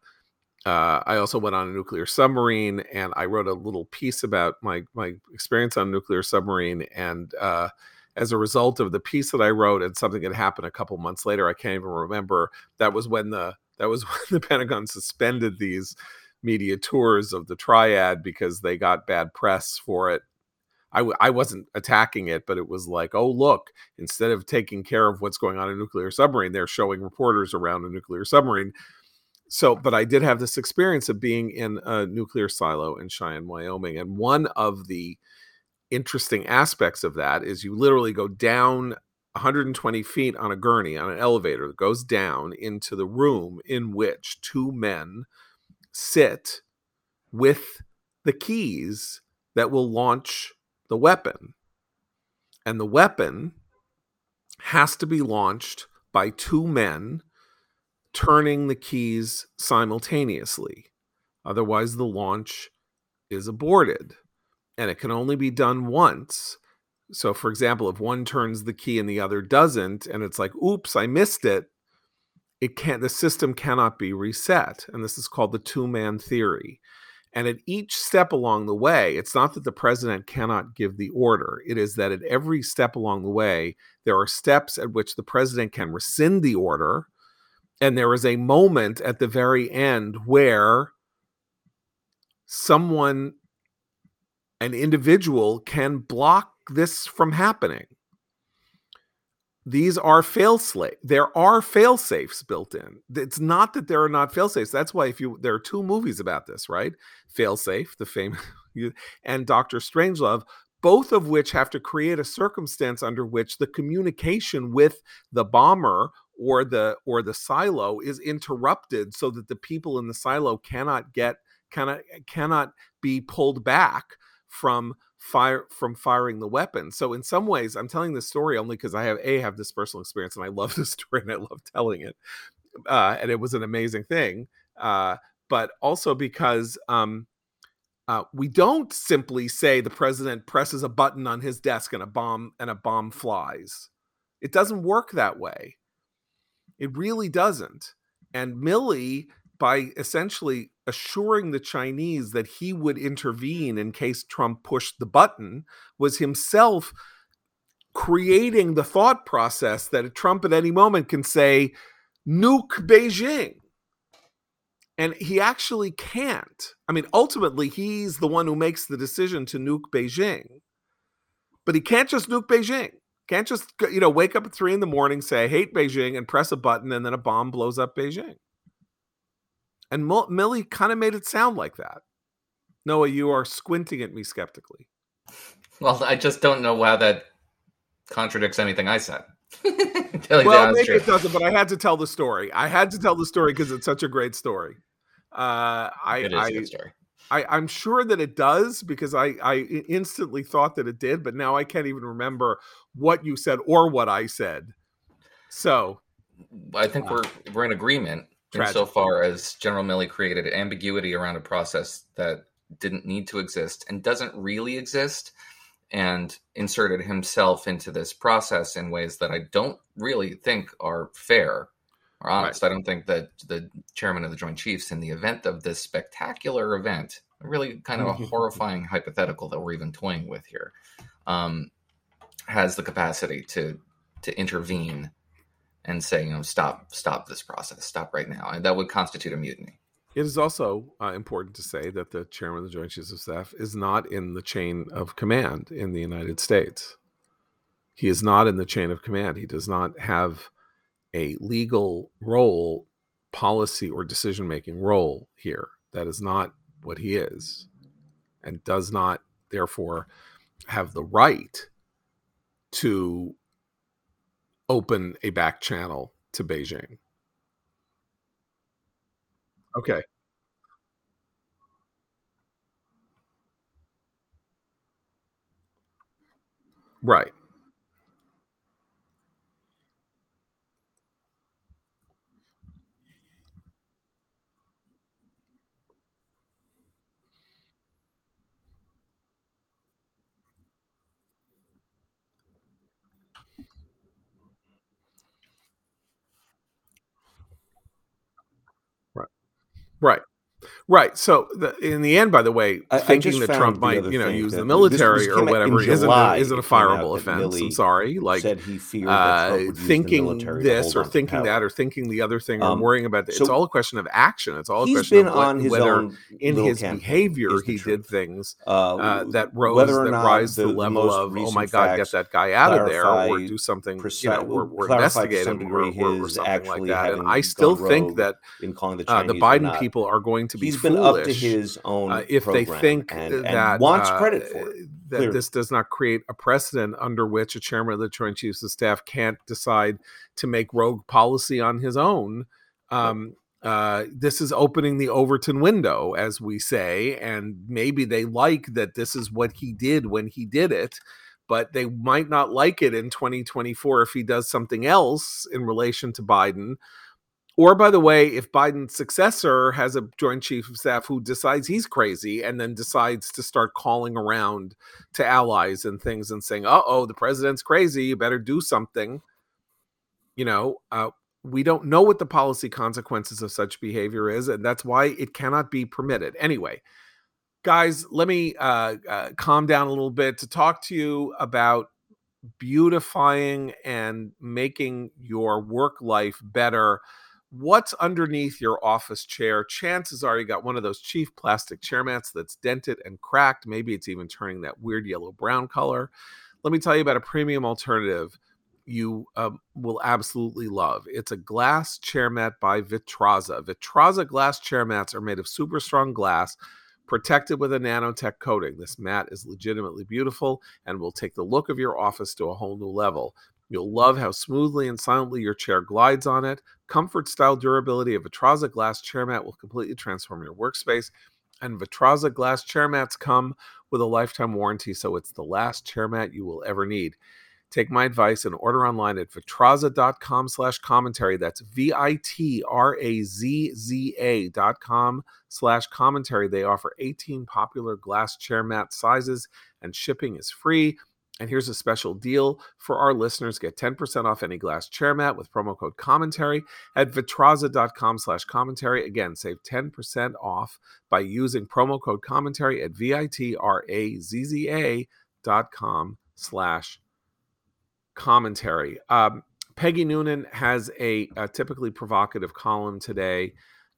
Uh, I also went on a nuclear submarine, and I wrote a little piece about my my experience on nuclear submarine. And uh, as a result of the piece that I wrote, and something that happened a couple months later, I can't even remember. That was when the that was (laughs) when the Pentagon suspended these media tours of the triad because they got bad press for it I w- I wasn't attacking it, but it was like, oh, look, instead of taking care of what's going on in a nuclear submarine, they're showing reporters around a nuclear submarine. So, but I did have this experience of being in a nuclear silo in Cheyenne, Wyoming. And one of the interesting aspects of that is you literally go down 120 feet on a gurney on an elevator that goes down into the room in which two men sit with the keys that will launch the weapon. And the weapon has to be launched by two men turning the keys simultaneously. Otherwise, the launch is aborted. And it can only be done once. So, for example, if one turns the key and the other doesn't, and it's like, oops, I missed it, it can't, the system cannot be reset. And this is called the two man theory. And at each step along the way, it's not that the president cannot give the order. It is that at every step along the way, there are steps at which the president can rescind the order. And there is a moment at the very end where someone, an individual, can block this from happening these are fail safe. There are fail safes built in. It's not that there are not fail safes. That's why if you there are two movies about this, right? Fail safe, the famous, (laughs) and Doctor Strangelove, both of which have to create a circumstance under which the communication with the bomber or the or the silo is interrupted, so that the people in the silo cannot get cannot cannot be pulled back from fire from firing the weapon. So in some ways, I'm telling this story only because I have a have this personal experience and I love (laughs) this story and I love telling it. Uh, and it was an amazing thing. Uh, but also because um, uh, we don't simply say the president presses a button on his desk and a bomb and a bomb flies. It doesn't work that way. It really doesn't. And Milley, by essentially assuring the Chinese that he would intervene in case Trump pushed the button was himself creating the thought process that Trump at any moment can say, nuke Beijing. And he actually can't. I mean, ultimately, he's the one who makes the decision to nuke Beijing. But he can't just nuke Beijing. Can't just, you know, wake up at three in the morning, say, I hate Beijing, and press a button, and then a bomb blows up Beijing. And Milley kind of made it sound like that. Noah, you are squinting at me skeptically. Well, I just don't know how that contradicts anything I said. (laughs) well, maybe it doesn't, but I had to tell the story. I had to tell the story because it's such a great story. Uh, I, it is I, a good story. I, am sure that it does because I, I instantly thought that it did, but now I can't even remember what you said or what I said. So I think uh, we're we're in agreement Tragic. insofar as General Milley created ambiguity around a process that didn't need to exist and doesn't really exist and inserted himself into this process in ways that I don't really think are fair or honest. Right. I don't think that the chairman of the Joint Chiefs, in the event of this spectacular event, really kind of a (laughs) horrifying hypothetical that we're even toying with here, um, has the capacity to to intervene and say, you know, stop, stop this process, stop right now, and that would constitute a mutiny. It is also uh, important to say that the chairman of the Joint Chiefs of Staff is not in the chain of command in the United States. He is not in the chain of command. He does not have a legal role, policy, or decision making role here. That is not what he is, and does not, therefore, have the right to open a back channel to Beijing. Okay. Right. Right. Right. So the, in the end, by the way, I, thinking I that Trump might, you know, use the military or whatever isn't a, isn't a fireable offense. I'm sorry. Like said he feared uh, thinking this or thinking that or thinking the other thing or um, worrying about it. So it's all a question of action. It's all a question of what, whether in his behavior he did things uh, uh, that rose that rise to the level of oh my god, get that guy out of there or do something. You know, we're, investigating or, or, something like that. And I still think that the Biden people are going to be he's been up to his own uh, if they think and, that wants uh, credit for it. that Clear. this does not create a precedent under which a chairman of the Joint Chiefs of Staff can't decide to make rogue policy on his own. Um, uh, this is opening the Overton window, as we say, and maybe they like that this is what he did when he did it, but they might not like it in 2024 if he does something else in relation to Biden or, by the way, if Biden's successor has a joint chief of staff who decides he's crazy and then decides to start calling around to allies and things and saying, uh oh, the president's crazy, you better do something. You know, uh, we don't know what the policy consequences of such behavior is, and that's why it cannot be permitted. Anyway, guys, let me uh, uh, calm down a little bit to talk to you about beautifying and making your work life better what's underneath your office chair. Chances are you got one of those cheap plastic chair mats that's dented and cracked. Maybe it's even turning that weird yellow brown color. Let me tell you about a premium alternative you um, will absolutely love. It's a glass chair mat by Vitrazza. Vitrazza glass chair mats are made of super strong glass protected with a nanotech coating. This mat is legitimately beautiful and will take the look of your office to a whole new level. You'll love how smoothly and silently your chair glides on it. Comfort, style, durability of Vitrazza glass chair mat will completely transform your workspace. And Vitrazza glass chair mats come with a lifetime warranty, so it's the last chair mat you will ever need. Take my advice and order online at vitrazza.com slash commentary. That's V-I-T-R-A-Z-Z-A dot com slash commentary. They offer 18 popular glass chair mat sizes and shipping is free. And here's a special deal for our listeners. Get 10% off any glass chair mat with promo code commentary at vitrazza.com slash commentary. Again, save 10% off by using promo code commentary at V-I-T-R-A-Z-Z-A dot com slash commentary. Um, Peggy Noonan has a, a, typically provocative column today,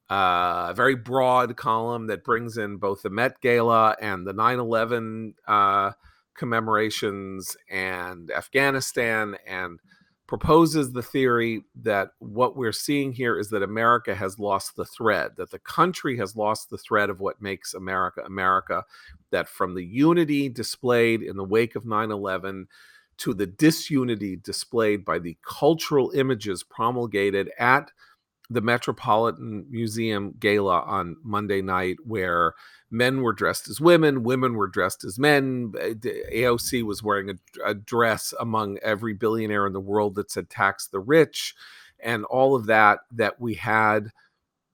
uh, a very broad column that brings in both the Met Gala and the 9 11 uh, commemorations and Afghanistan and proposes the theory that what we're seeing here is that America has lost the thread, that the country has lost the thread of what makes America America, that from the unity displayed in the wake of 9 11 to the disunity displayed by the cultural images promulgated at the Metropolitan Museum gala on Monday night, where men were dressed as women, women were dressed as men. AOC was wearing a, a, dress among every billionaire in the world that said tax the rich, and all of that. That we had,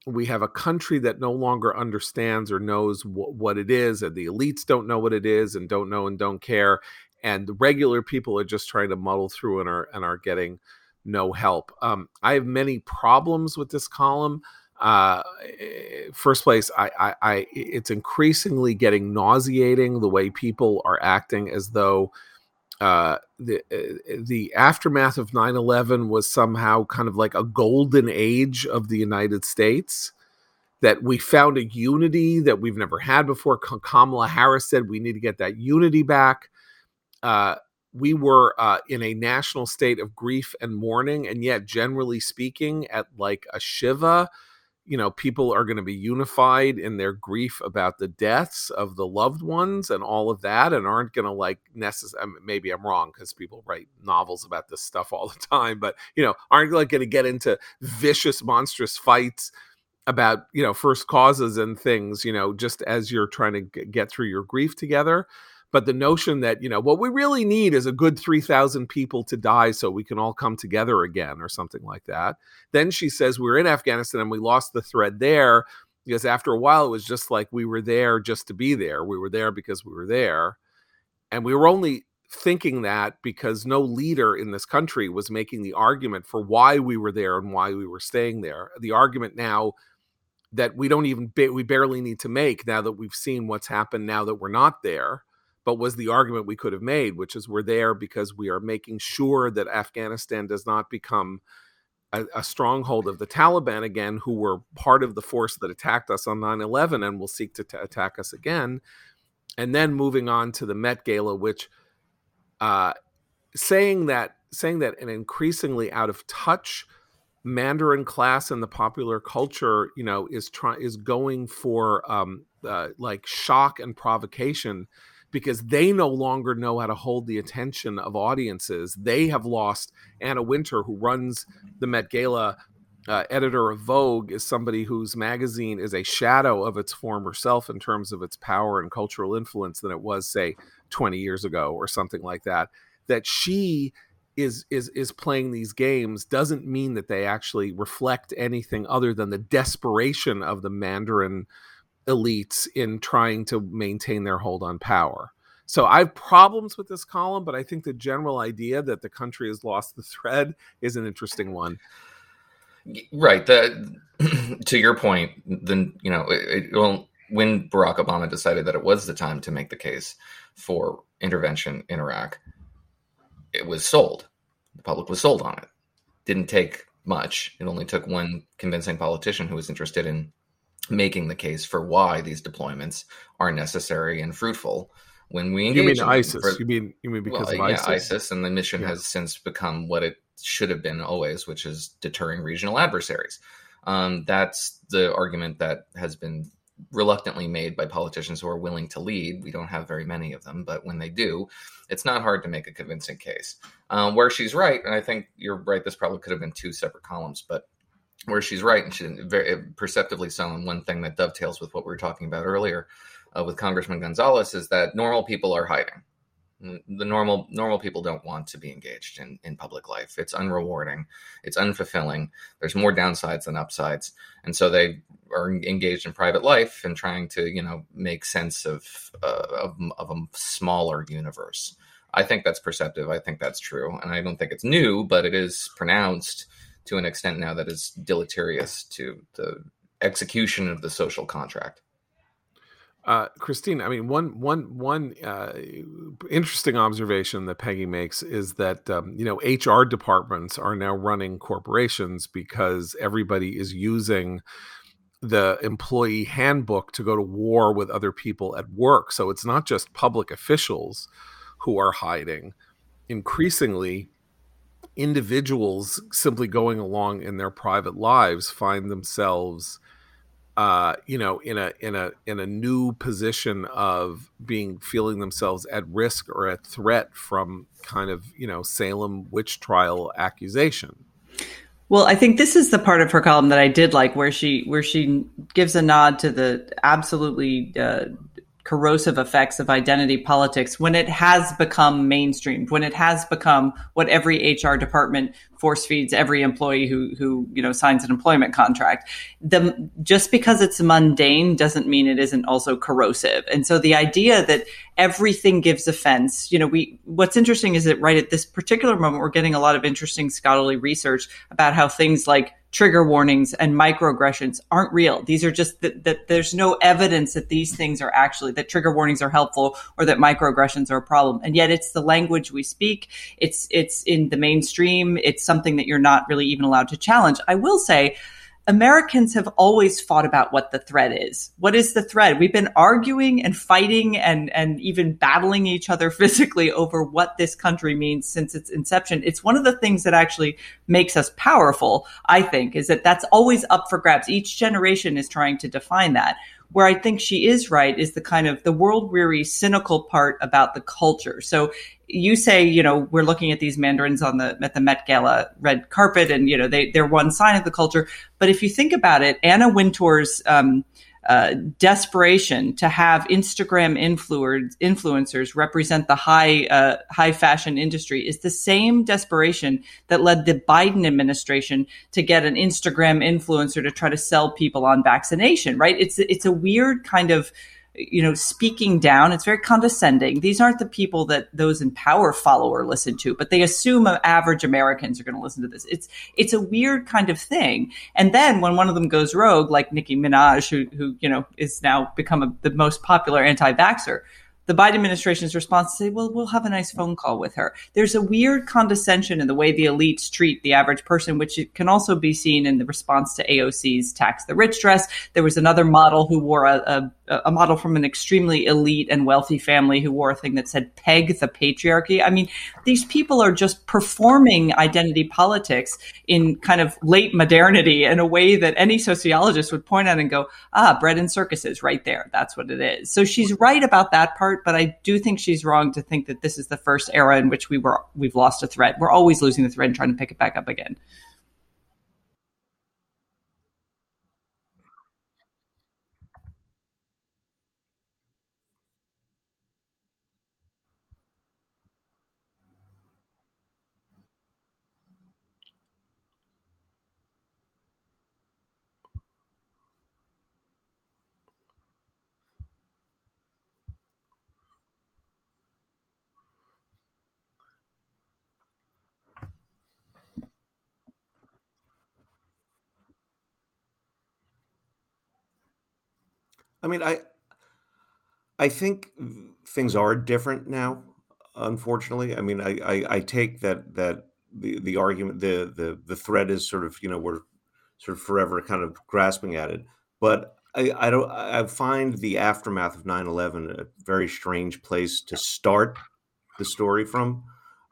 we have a country that no longer understands or knows wh- what it is, and the elites don't know what it is, and don't know and don't care, and the regular people are just trying to muddle through and are and are getting no help. Um, I have many problems with this column. Uh, eh, first place, I, I, I, it's increasingly getting nauseating the way people are acting as though uh, the uh, the aftermath of 9/11 was somehow kind of like a golden age of the United States. That we found a unity that we've never had before. Kamala Harris said we need to get that unity back. Uh, we were uh, in a national state of grief and mourning, and yet, generally speaking, at like a Shiva, you know, people are going to be unified in their grief about the deaths of the loved ones and all of that, and aren't going to like necessarily. Maybe I'm wrong because people write novels about this stuff all the (laughs) time, but you know, aren't like going to get into vicious, monstrous fights about you know first causes and things. You know, just as you're trying to get through your grief together but the notion that you know what we really need is a good 3000 people to die so we can all come together again or something like that. Then she says we are in afghanistan and we lost the thread there because after a while it was just like we were there just to be there. We were there because we were there. And we were only thinking that because no leader in this country was making the argument for why we were there and why we were staying there. The argument now that we don't even we barely need to make now that we've seen what's happened now that we're not there but was the argument we could have made, which is we're there because we are making sure that Afghanistan does not become a, a, stronghold of the Taliban again, who were part of the force that attacked us on 9 11 and will seek to t- attack us again. And then moving on to the Met Gala, which uh, saying that saying that an increasingly out of touch Mandarin class in the popular culture, you know, is trying is going for um, uh, like shock and provocation because they no longer know how to hold the attention of audiences. They have lost Anna Wintour, who runs the Met Gala. Uh, editor of Vogue is somebody whose magazine is a shadow of its former self in terms of its power and cultural influence than it was, say, 20 years ago or something like that. That she is is is playing these games doesn't mean that they actually reflect anything other than the desperation of the Mandarin elites in trying to maintain their hold on power. So I have problems with this column, but I think the general idea that the country has lost the thread is an interesting one. Right. (clears throat) To your point, then you know, it, it, well, when Barack Obama decided that it was the time to make the case for intervention in Iraq, it was sold. The public was sold on it. Didn't take much. It only took one convincing politician who was interested in making the case for why these deployments are necessary and fruitful when we engage. You mean ISIS? For, you mean you mean because well, of ISIS? ISIS, and the mission yeah. has since become what it should have been always, which is deterring regional adversaries. Um, that's the argument that has been reluctantly made by politicians who are willing to lead. We don't have very many of them, but when they do, it's not hard to make a convincing case. Um, where she's right, and I think you're right, this probably could have been two separate columns, but where she's right, and she very perceptively so, and one thing that dovetails with what we were talking about earlier uh, with Congressman Gonzalez is that normal people are hiding. The normal normal people don't want to be engaged in in public life. It's unrewarding. It's unfulfilling. There's more downsides than upsides. And so they are engaged in private life and trying to you know make sense of uh, of, of a smaller universe. I think that's perceptive. I think that's true. And i don't think it's new but it is pronounced to an extent now that is deleterious to the execution of the social contract uh, Christine, I mean, one one one uh, interesting observation that Peggy makes is that um, you know HR departments are now running corporations because everybody is using the employee handbook to go to war with other people at work. So it's not just public officials who are hiding. Increasingly, individuals simply going along in their private lives find themselves uh, you know, in a in a in a new position of being feeling themselves at risk or at threat from kind of you know Salem witch trial accusation. Well, I think this is the part of her column that I did like, where she where she gives a nod to the absolutely uh, corrosive effects of identity politics when it has become mainstreamed, when it has become what every HR department force feeds every employee who who you know signs an employment contract. The just because it's mundane doesn't mean it isn't also corrosive. And so the idea that everything gives offense, you know, we what's interesting is that right at this particular moment we're getting a lot of interesting scholarly research about how things like trigger warnings and microaggressions aren't real. These are just that, there's no evidence that these things are actually that trigger warnings are helpful or that microaggressions are a problem. And yet it's the language we speak. It's it's in the mainstream. It's something that you're not really even allowed to challenge. I will say Americans have always fought about what the threat is. What is the threat? We've been arguing and fighting and, and even battling each other (laughs) physically over what this country means since its inception. It's one of the things that actually makes us powerful, I think, is that that's always up for grabs. Each generation is trying to define that. Where I think she is right is the kind of the world weary, cynical part about the culture. So you say, you know, we're looking at these mandarins on the at the Met Gala red carpet, and you know they they're one sign of the culture. But if you think about it, Anna Wintour's um, uh, desperation to have Instagram influencers influencers represent the high uh, high fashion industry is the same desperation that led the Biden administration to get an Instagram influencer to try to sell people on vaccination. Right? It's it's a weird kind of you know, speaking down. It's very condescending. These aren't the people that those in power follow or listen to, but they assume average Americans are going to listen to this. It's it's a weird kind of thing. And then when one of them goes rogue, like Nicki Minaj, who who you know is now become a, the most popular anti-vaxer. the Biden administration's response to say, well, we'll have a nice phone call with her. There's a weird condescension in the way the elites treat the average person, which can also be seen in the response to AOC's tax the rich dress. There was another model who wore a, a a model from an extremely elite and wealthy family who wore a thing that said peg the patriarchy. I mean, these people are just performing identity politics in kind of late modernity in a way that any sociologist would point out and go, ah, bread and circuses right there. That's what it is. So she's right about that part, but I do think she's wrong to think that this is the first era in which we were we've lost a thread. We're always losing the thread and trying to pick it back up again. I mean, I I think things are different now. Unfortunately, I mean, I I, I take that that the the argument the the the thread is sort of you know we're sort of forever kind of grasping at it, but I, I don't I find the aftermath of 9-11 a very strange place to start the story from.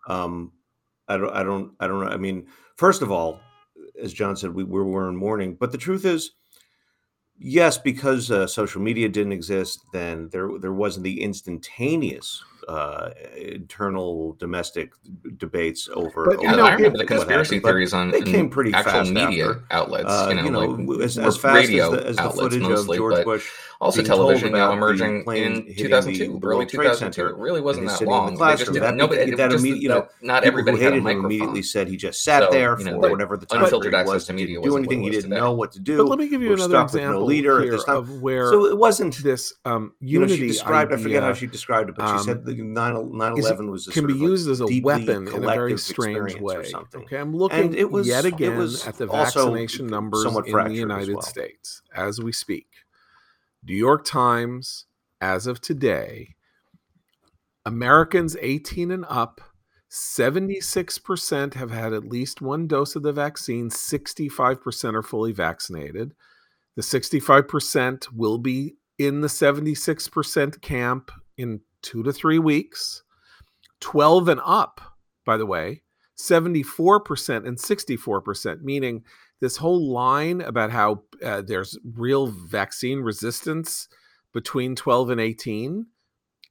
Um, I don't I don't I don't know. I mean, first of all, as John said, we, we were in mourning, but the truth is Yes, because uh, social media didn't exist then, there there wasn't the instantaneous uh, internal domestic debates over. But, you know, I remember the conspiracy happened, theories on they came pretty actual fast media after. outlets, Uh, you know, you know, like as, as fast as the, as the outlets footage of George but Bush also television now emerging in 2002, the early 2002. It really wasn't that in long. the They just. That, Nobody. that just you know, not everybody who had a hated him immediately said he just sat So there you for know, whatever the time unfiltered access was. to media do anything. He didn't today. know what to but do. let me give you We're another stuck with no example leader here of where So it wasn't this um, you know, she unity described, I forget how she described it, but she um, said the 9 is 11 was a can be of like used as a weapon in a very strange way. something. Okay, I'm looking it was yet it again was at the vaccination numbers in the fractured as United well. States as we speak. New York Times, as of today, Americans 18 and up, 76% have had at least one dose of the vaccine, 65% are fully vaccinated. The 65% will be in the 76% camp in two to three weeks. 12 and up, by the way, 74% and 64%, meaning this whole line about how uh, there's real vaccine resistance between 12 and 18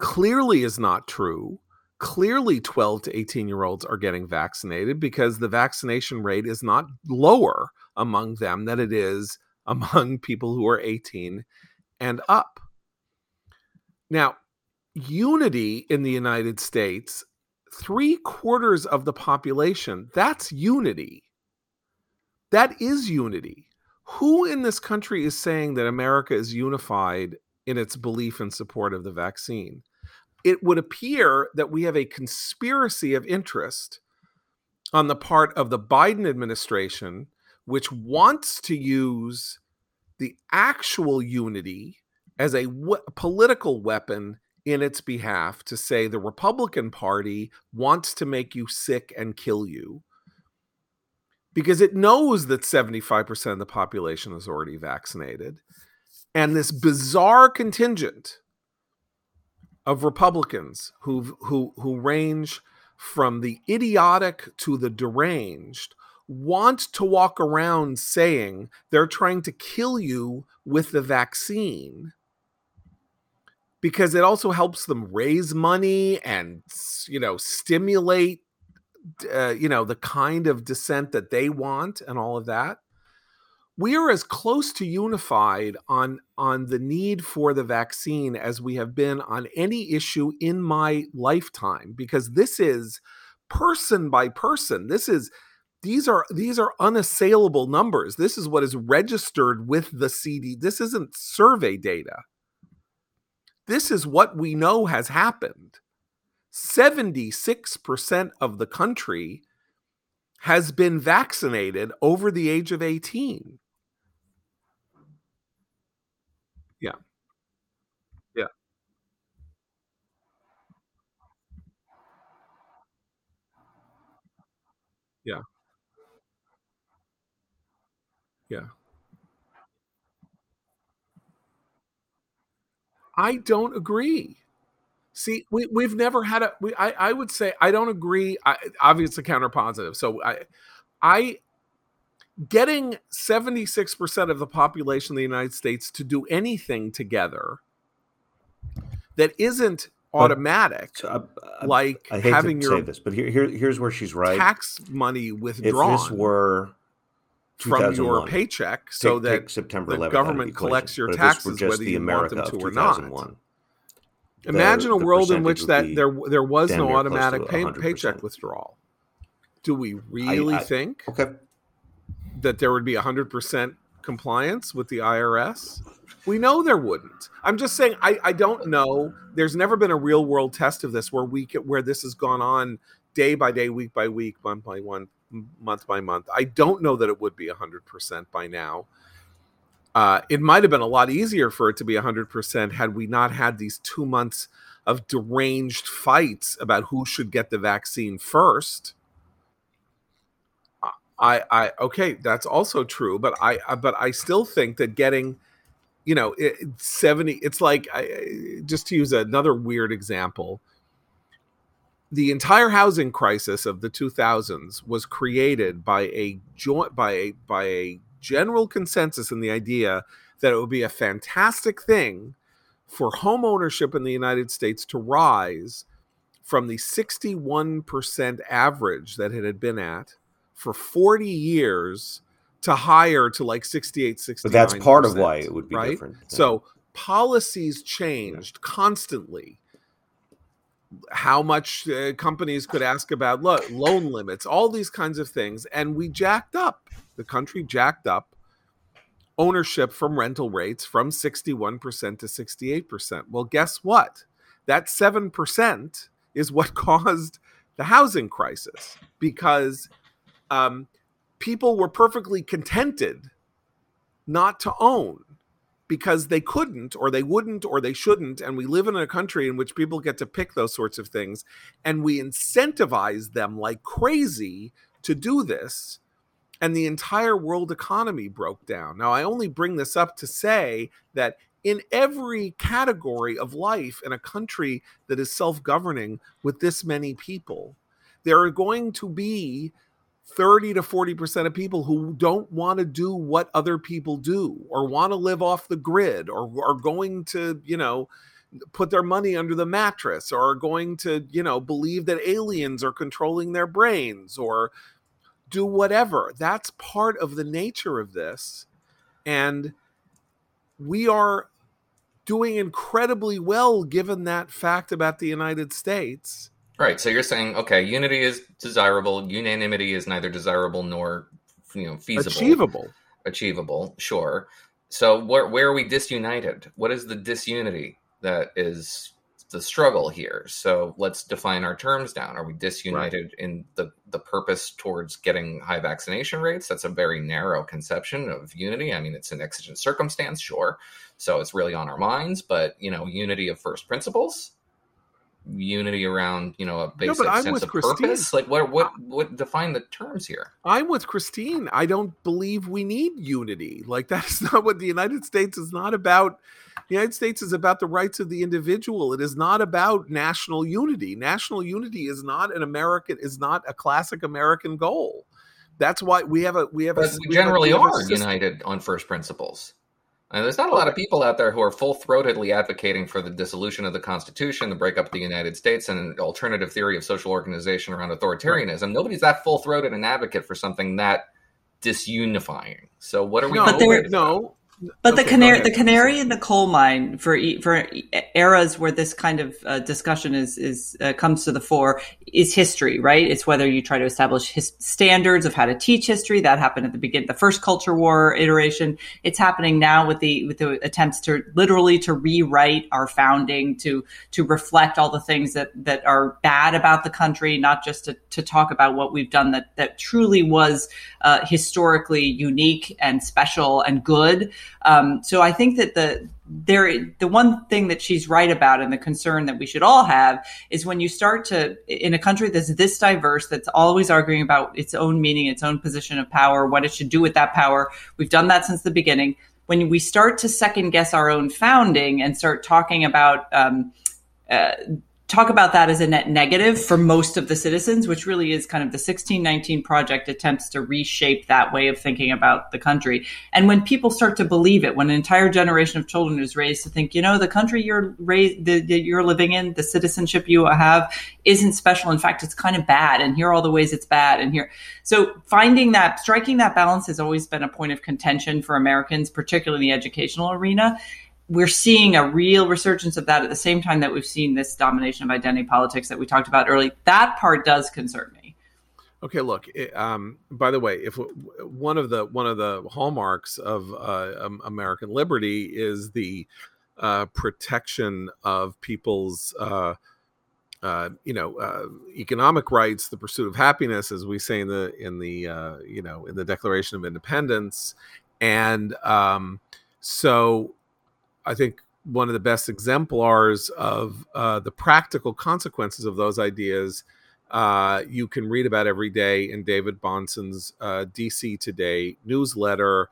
clearly is not true. Clearly, 12 to 18 year olds are getting vaccinated because the vaccination rate is not lower among them than it is (laughs) among people who are 18 and up. Now, unity in the United States, three quarters of the population, that's unity. That is unity. Who in this country is saying that America is unified in its belief and support of the vaccine? It would appear that we have a conspiracy of interest on the part of the Biden administration, which wants to use the actual unity as a political weapon in its behalf to say the Republican Party wants to make you sick and kill you because it knows that 75% of the population is already vaccinated. And this bizarre contingent of Republicans who who who range from the idiotic to the deranged want to walk around saying they're trying to kill you with the vaccine because it also helps them raise money and you know stimulate uh, you know the kind of dissent that they want and all of that. We are as close to unified on on the need for the vaccine as we have been on any issue in my lifetime because this is person by person. This is these are these are unassailable numbers. This is what is registered with the cd this isn't survey data this is what we know has happened. 76% of the country has been vaccinated over the age of 18 yeah. Yeah. Yeah. Yeah I don't agree. See, we we've never had a. We, I I would say I don't agree. I, obviously, counter positive. So I I getting seventy six percent of the population of the United States to do anything together that isn't automatic, So, I, I, like I hate having to your say this, but here, here here's where she's right. tax money withdrawn. if this were from your paycheck, so take- that take September the 11th out of government collects your but if this were taxes whether the you want them to or not. 2001, Imagine the- a world in which that there there was no near close to automatic pay, paycheck withdrawal. Do we really I- think Okay. that there would be 100% compliance with the IRS? We know there wouldn't. I'm just saying I, I don't know. There's never been a real world test of this where we where this has gone on day by day, week by week, month by one, month by month. I don't know that it would be 100% by now. Uh, it might have been a lot easier for it to be 100% had we not had these two months of deranged fights about who should get the vaccine first. I, I, okay, that's also true, but I, I- but I still think that getting, you know, it, 70, it's like, I, just to use another weird example, the entire housing crisis of the 2000s was created by a joint, by a, by a general consensus in the idea that it would be a fantastic thing for home ownership in the United States to rise from the 61% average that it had been at for 40 years to higher to like 68 69 But that's part of why it would be right? different. Yeah. so policies changed constantly how much uh, companies could ask about lo- loan limits all these kinds of things and we jacked up. The country jacked up ownership from rental rates from 61% to 68% well guess what? That 7% is what (laughs) caused the housing crisis because um, people were perfectly contented not to own because they couldn't or they wouldn't or they shouldn't and we live in a country in which people get to pick those sorts of things and we incentivize them like crazy to do this and the entire world economy broke down. Now i only bring this up to say that in every category of life in a country that is self-governing with this many people there are going to be 30 to 40% of people who don't want to do what other people do or want to live off the grid or are going to, you know, put their money under the mattress or are going to, you know, believe that aliens are controlling their brains or do whatever. That's part of the nature of this. And we are doing incredibly well given that fact about the United States. Right. So you're saying, okay, unity is desirable. Unanimity is neither desirable nor, you know, feasible. Achievable. Achievable. Sure. So where where are we disunited? What is the disunity that is the struggle here? So let's define our terms down. Are we disunited in the the purpose towards getting high vaccination rates? That's a very narrow conception of unity. I mean, it's an exigent circumstance, sure. So it's really on our minds, but you know, unity of first principles unity around you know a basic but I'm sense with of Christine. purpose like what what what define the terms here I'm with Christine. I don't believe we need unity. Like (laughs) that's not what the United States is not about. The United States is about the rights of the individual. It is not about national unity. National unity is not an American is not a classic American goal. That's why we have a we have a but we we generally we have a are united on first principles and there's not a lot of people out there who are full-throatedly advocating for the dissolution of the constitution the breakup of the united states and an alternative theory of social organization around authoritarianism. Nobody's that full-throated an advocate for something that disunifying. So what are we No, there- no. But the Okay, go canary, the canary in the coal mine for e- for eras where this kind of uh, discussion is is uh, comes to the fore is history, right? It's whether you try to establish his standards of how to teach history. That happened at the beginning, the first culture war iteration. It's happening now with the with the attempts to literally to rewrite our founding to to reflect all the things that that are bad about the country, not just to to talk about what we've done that that truly was uh, historically unique and special and good. Um, so I think that the there the one thing that she's right about and the concern that we should all have is when you start to in a country that's this diverse that's always arguing about its own meaning its own position of power what it should do with that power we've done that since the beginning. When we start to second guess our own founding and start talking about um, uh, talk about that as a net negative for most of the citizens, which really is kind of the 1619 project attempts to reshape that way of thinking about the country. And when people start to believe it, when an entire generation of children is raised to think, you know, the country you're raised, that you're living in, the citizenship you have isn't special. In fact, it's kind of bad. And here are all the ways it's bad. And here, so finding that, striking that balance has always been a point of contention for Americans, particularly in the educational arena we're seeing a real resurgence of that at the same time that we've seen this domination of identity politics that we talked about early. That part does concern me. Okay, look. Um, by the way, if one of the one of the hallmarks of uh, American liberty is the uh, protection of people's, uh, uh you know, uh, economic rights, the pursuit of happiness, as we say in the in the uh, you know in the Declaration of Independence, and um, so I think one of the best exemplars of uh, the practical consequences of those ideas uh, you can read about every day in David Bahnsen's uh, DC Today newsletter.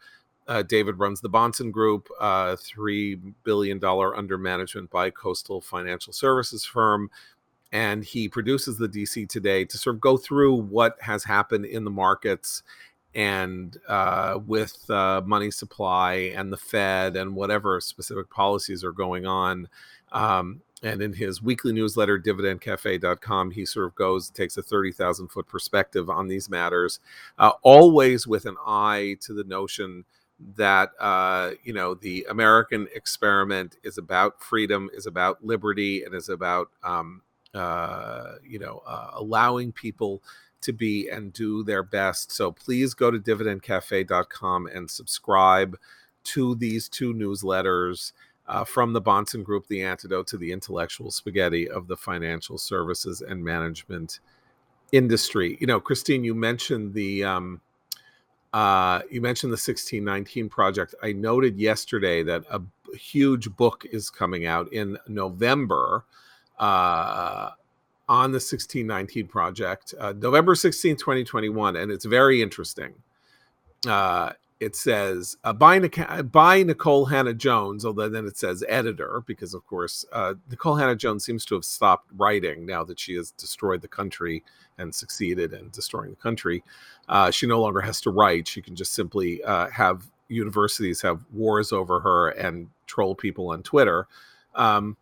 Uh, David runs the Bahnsen Group, uh, $3 billion under management by coastal financial services firm. And he produces the DC Today to sort of go through what has happened in the markets and uh, with uh, money supply and the Fed and whatever specific policies are going on. Um, and in his weekly newsletter, dividendcafe.com, he sort of goes, takes a 30,000 foot perspective on these matters, uh, always with an eye to the notion that, uh, you know, the American experiment is about freedom, is about liberty, and is about, um, uh, you know, uh, allowing people to be and do their best. So please go to dividendcafe.com and subscribe to these two newsletters uh, from the Bahnsen Group, The Antidote to the Intellectual Spaghetti of the Financial Services and Management Industry. You know, Christine, you mentioned the. Um, uh, you mentioned the 1619 project. I noted yesterday that a huge book is coming out in November uh, on the 1619 project, uh, November 16, 2021, and it's very interesting. Uh, it says uh, by, Nic- by Nikole Hannah-Jones, although then it says editor, because of course uh, Nikole Hannah-Jones seems to have stopped writing now that she has destroyed the country and succeeded in destroying the country. Uh, she no longer has to write; she can just simply uh, have universities have wars over her and troll people on Twitter. Um,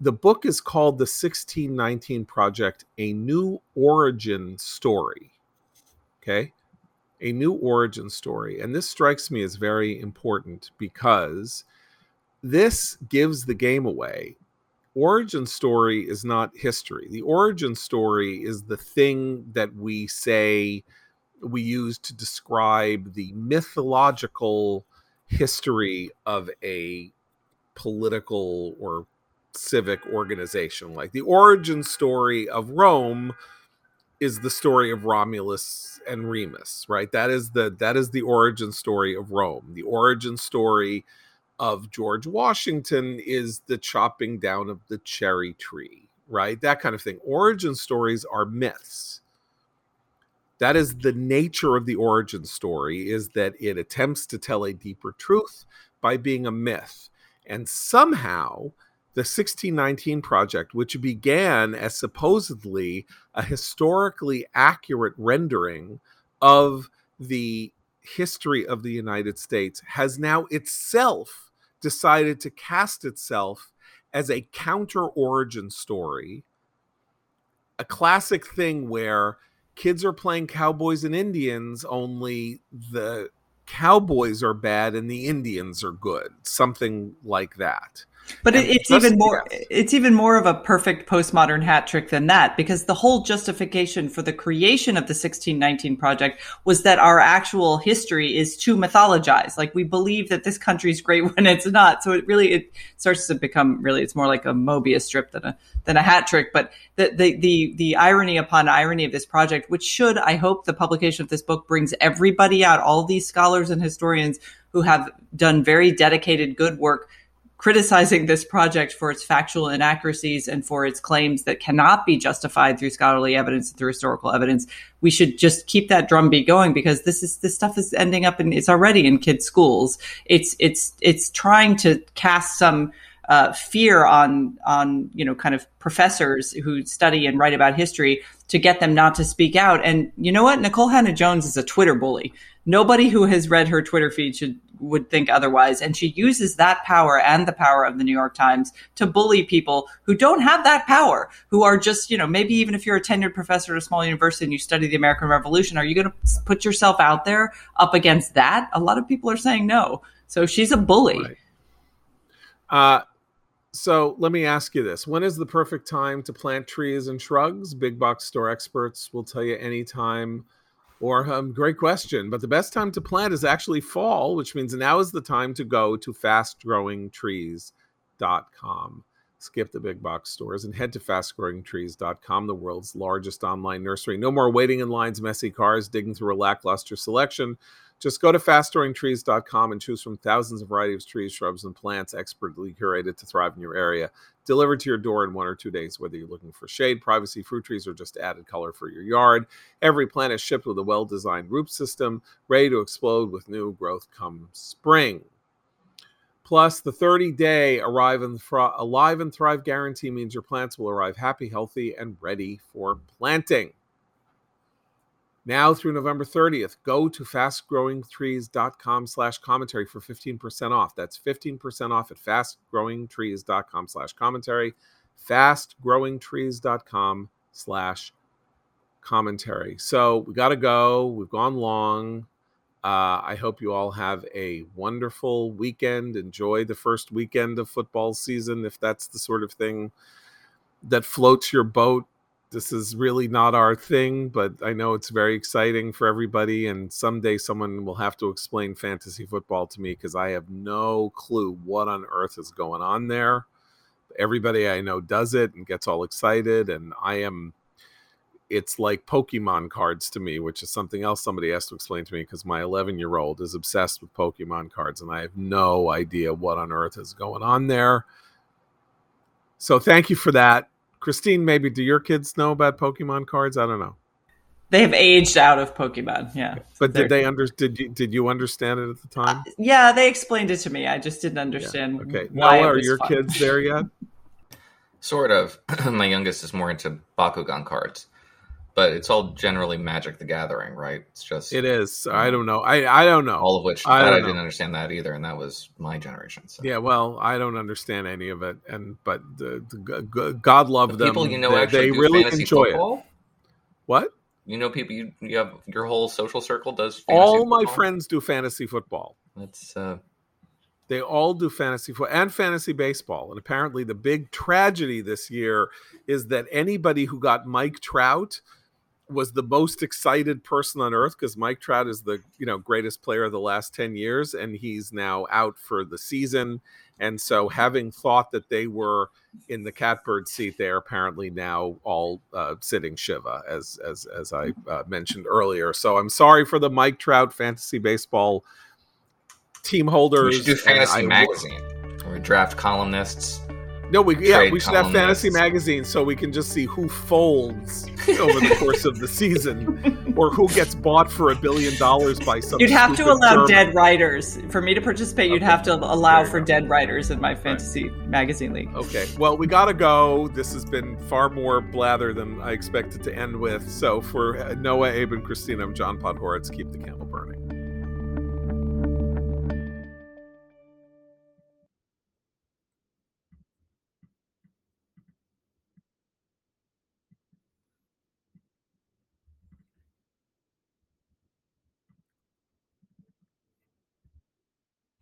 the book is called The 1619 Project A New Origin Story. Okay. A new origin story. And this strikes me as very important because this gives the game away. Origin story is not history. The origin story is the thing that we say we use to describe the mythological history of a political or civic organization. Like the origin story of Rome is the story of Romulus and Remus, right? That is the that is the origin story of Rome. The origin story of George Washington is the chopping down of the cherry tree, right? That kind of thing. Origin stories are myths. That is the nature of the origin story is that it attempts to tell a deeper truth by being a myth. And somehow the 1619 Project, which began as supposedly a historically accurate rendering of the history of the United States, has now itself decided to cast itself as a counter origin story. A classic thing where kids are playing cowboys and Indians, only the cowboys are bad and the Indians are good, something like that. But it, it's even more it's even more of a perfect postmodern hat trick than that because the whole justification for the creation of the 1619 project was that our actual history is too mythologized. Like we believe that this country is great (laughs) when it's not. So it really it starts to become really it's more like a Mobius strip than a than a hat trick. But the the the, the irony upon irony of this project, which should I hope the publication of this book brings everybody out, all these scholars and historians who have done very dedicated good work criticizing this project for its factual inaccuracies and for its claims that cannot be justified through scholarly evidence and through historical evidence. We should just keep that drumbeat going because this is this stuff is ending up in it's already in kids' schools. It's it's it's trying to cast some uh, fear on on you know kind of professors who study and write about history to get them not to speak out. And you know what? Nikole Hannah-Jones is a Twitter bully. Nobody who has read her Twitter feed should would think otherwise. And she uses that power and the power of the New York Times to bully people who don't have that power, who are just, you know, maybe even if you're a tenured professor at a small university and you study the American Revolution, are you going to put yourself out there up against that? A lot of people are saying no. So she's a bully. Right. Uh, so let me ask you this when is the perfect time to plant trees and shrubs big box store experts will tell you anytime or um, great question but the best time to plant is actually fall which means now is the time to go to fastgrowingtrees.com skip the big box stores and head to fastgrowingtrees.com the world's largest online nursery. No more waiting in lines messy cars digging through a lackluster selection just go to fastgrowingtrees.com and choose from thousands of varieties of trees, shrubs, and plants expertly curated to thrive in your area. Delivered to your door in one or two days, whether you're looking for shade, privacy, fruit trees, or just added color for your yard. Every plant is shipped with a well designed root system, ready to explode with new growth come spring. Plus, the 30 day arrive and alive and thrive guarantee means your plants will arrive happy, healthy, and ready for planting. Now through November 30th, go to fastgrowingtrees.com slash commentary for 15% off. That's 15% off at fastgrowingtrees.com slash commentary. Fastgrowingtrees.com slash commentary. So we got to go. We've gone long. Uh, I hope you all have a wonderful weekend. Enjoy the first weekend of football season if that's the sort of thing that floats your boat this is really not our thing, but I know it's very exciting for everybody. And someday someone will have to explain fantasy football to me because I have no clue what on earth is going on there. Everybody I know does it and gets all excited, and I am. It's like Pokemon cards to me, which is something else somebody has to explain to me because my 11 year old is obsessed with Pokemon cards, and I have no idea what on earth is going on there. So, thank you for that Christine, maybe do your kids know about Pokemon cards? I don't know. They have aged out of Pokemon, yeah. But did they under did you did you understand it at the time? Uh, yeah, they explained it to me. I just didn't understand. Yeah. Okay, Noah, are your fun. kids there yet? (laughs) Sort of. (clears throat) My youngest is more into Bakugan cards but it's all generally Magic the Gathering, right? It's just it is. I don't know. I I don't know. All of which I, I didn't understand that either, and that was my generation. So. Yeah, well, I don't understand any of it, and but the, the God love the them. People you know they, actually they really enjoy football? it. What? You know, people you you have your whole social circle does. all football? my friends do fantasy football. That's. uh they all do fantasy football and fantasy baseball. And apparently, the big tragedy this year is that anybody who got Mike Trout was the most excited person on earth because Mike Trout is the you know greatest player of the last 10 years and he's now out for the season. And so having thought that they were in the catbird seat they are apparently now all uh, sitting shiva as as as I uh, mentioned earlier. So I'm sorry for the Mike Trout fantasy baseball team holders we should do fantasy magazine or draft columnists no, we yeah, we should have fantasy magazine so we can just see who folds over the course of the season, or who gets bought for a billion dollars by some. You'd have to allow German. dead writers for me to participate. You'd have to allow for dead writers in my fantasy right. magazine league. Okay, well, we gotta go. This has been far more blather than I expected to end with. So for Noah, Abe, and Christina, I'm John Podhoretz. Keep the candle burning.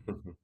Mm-hmm.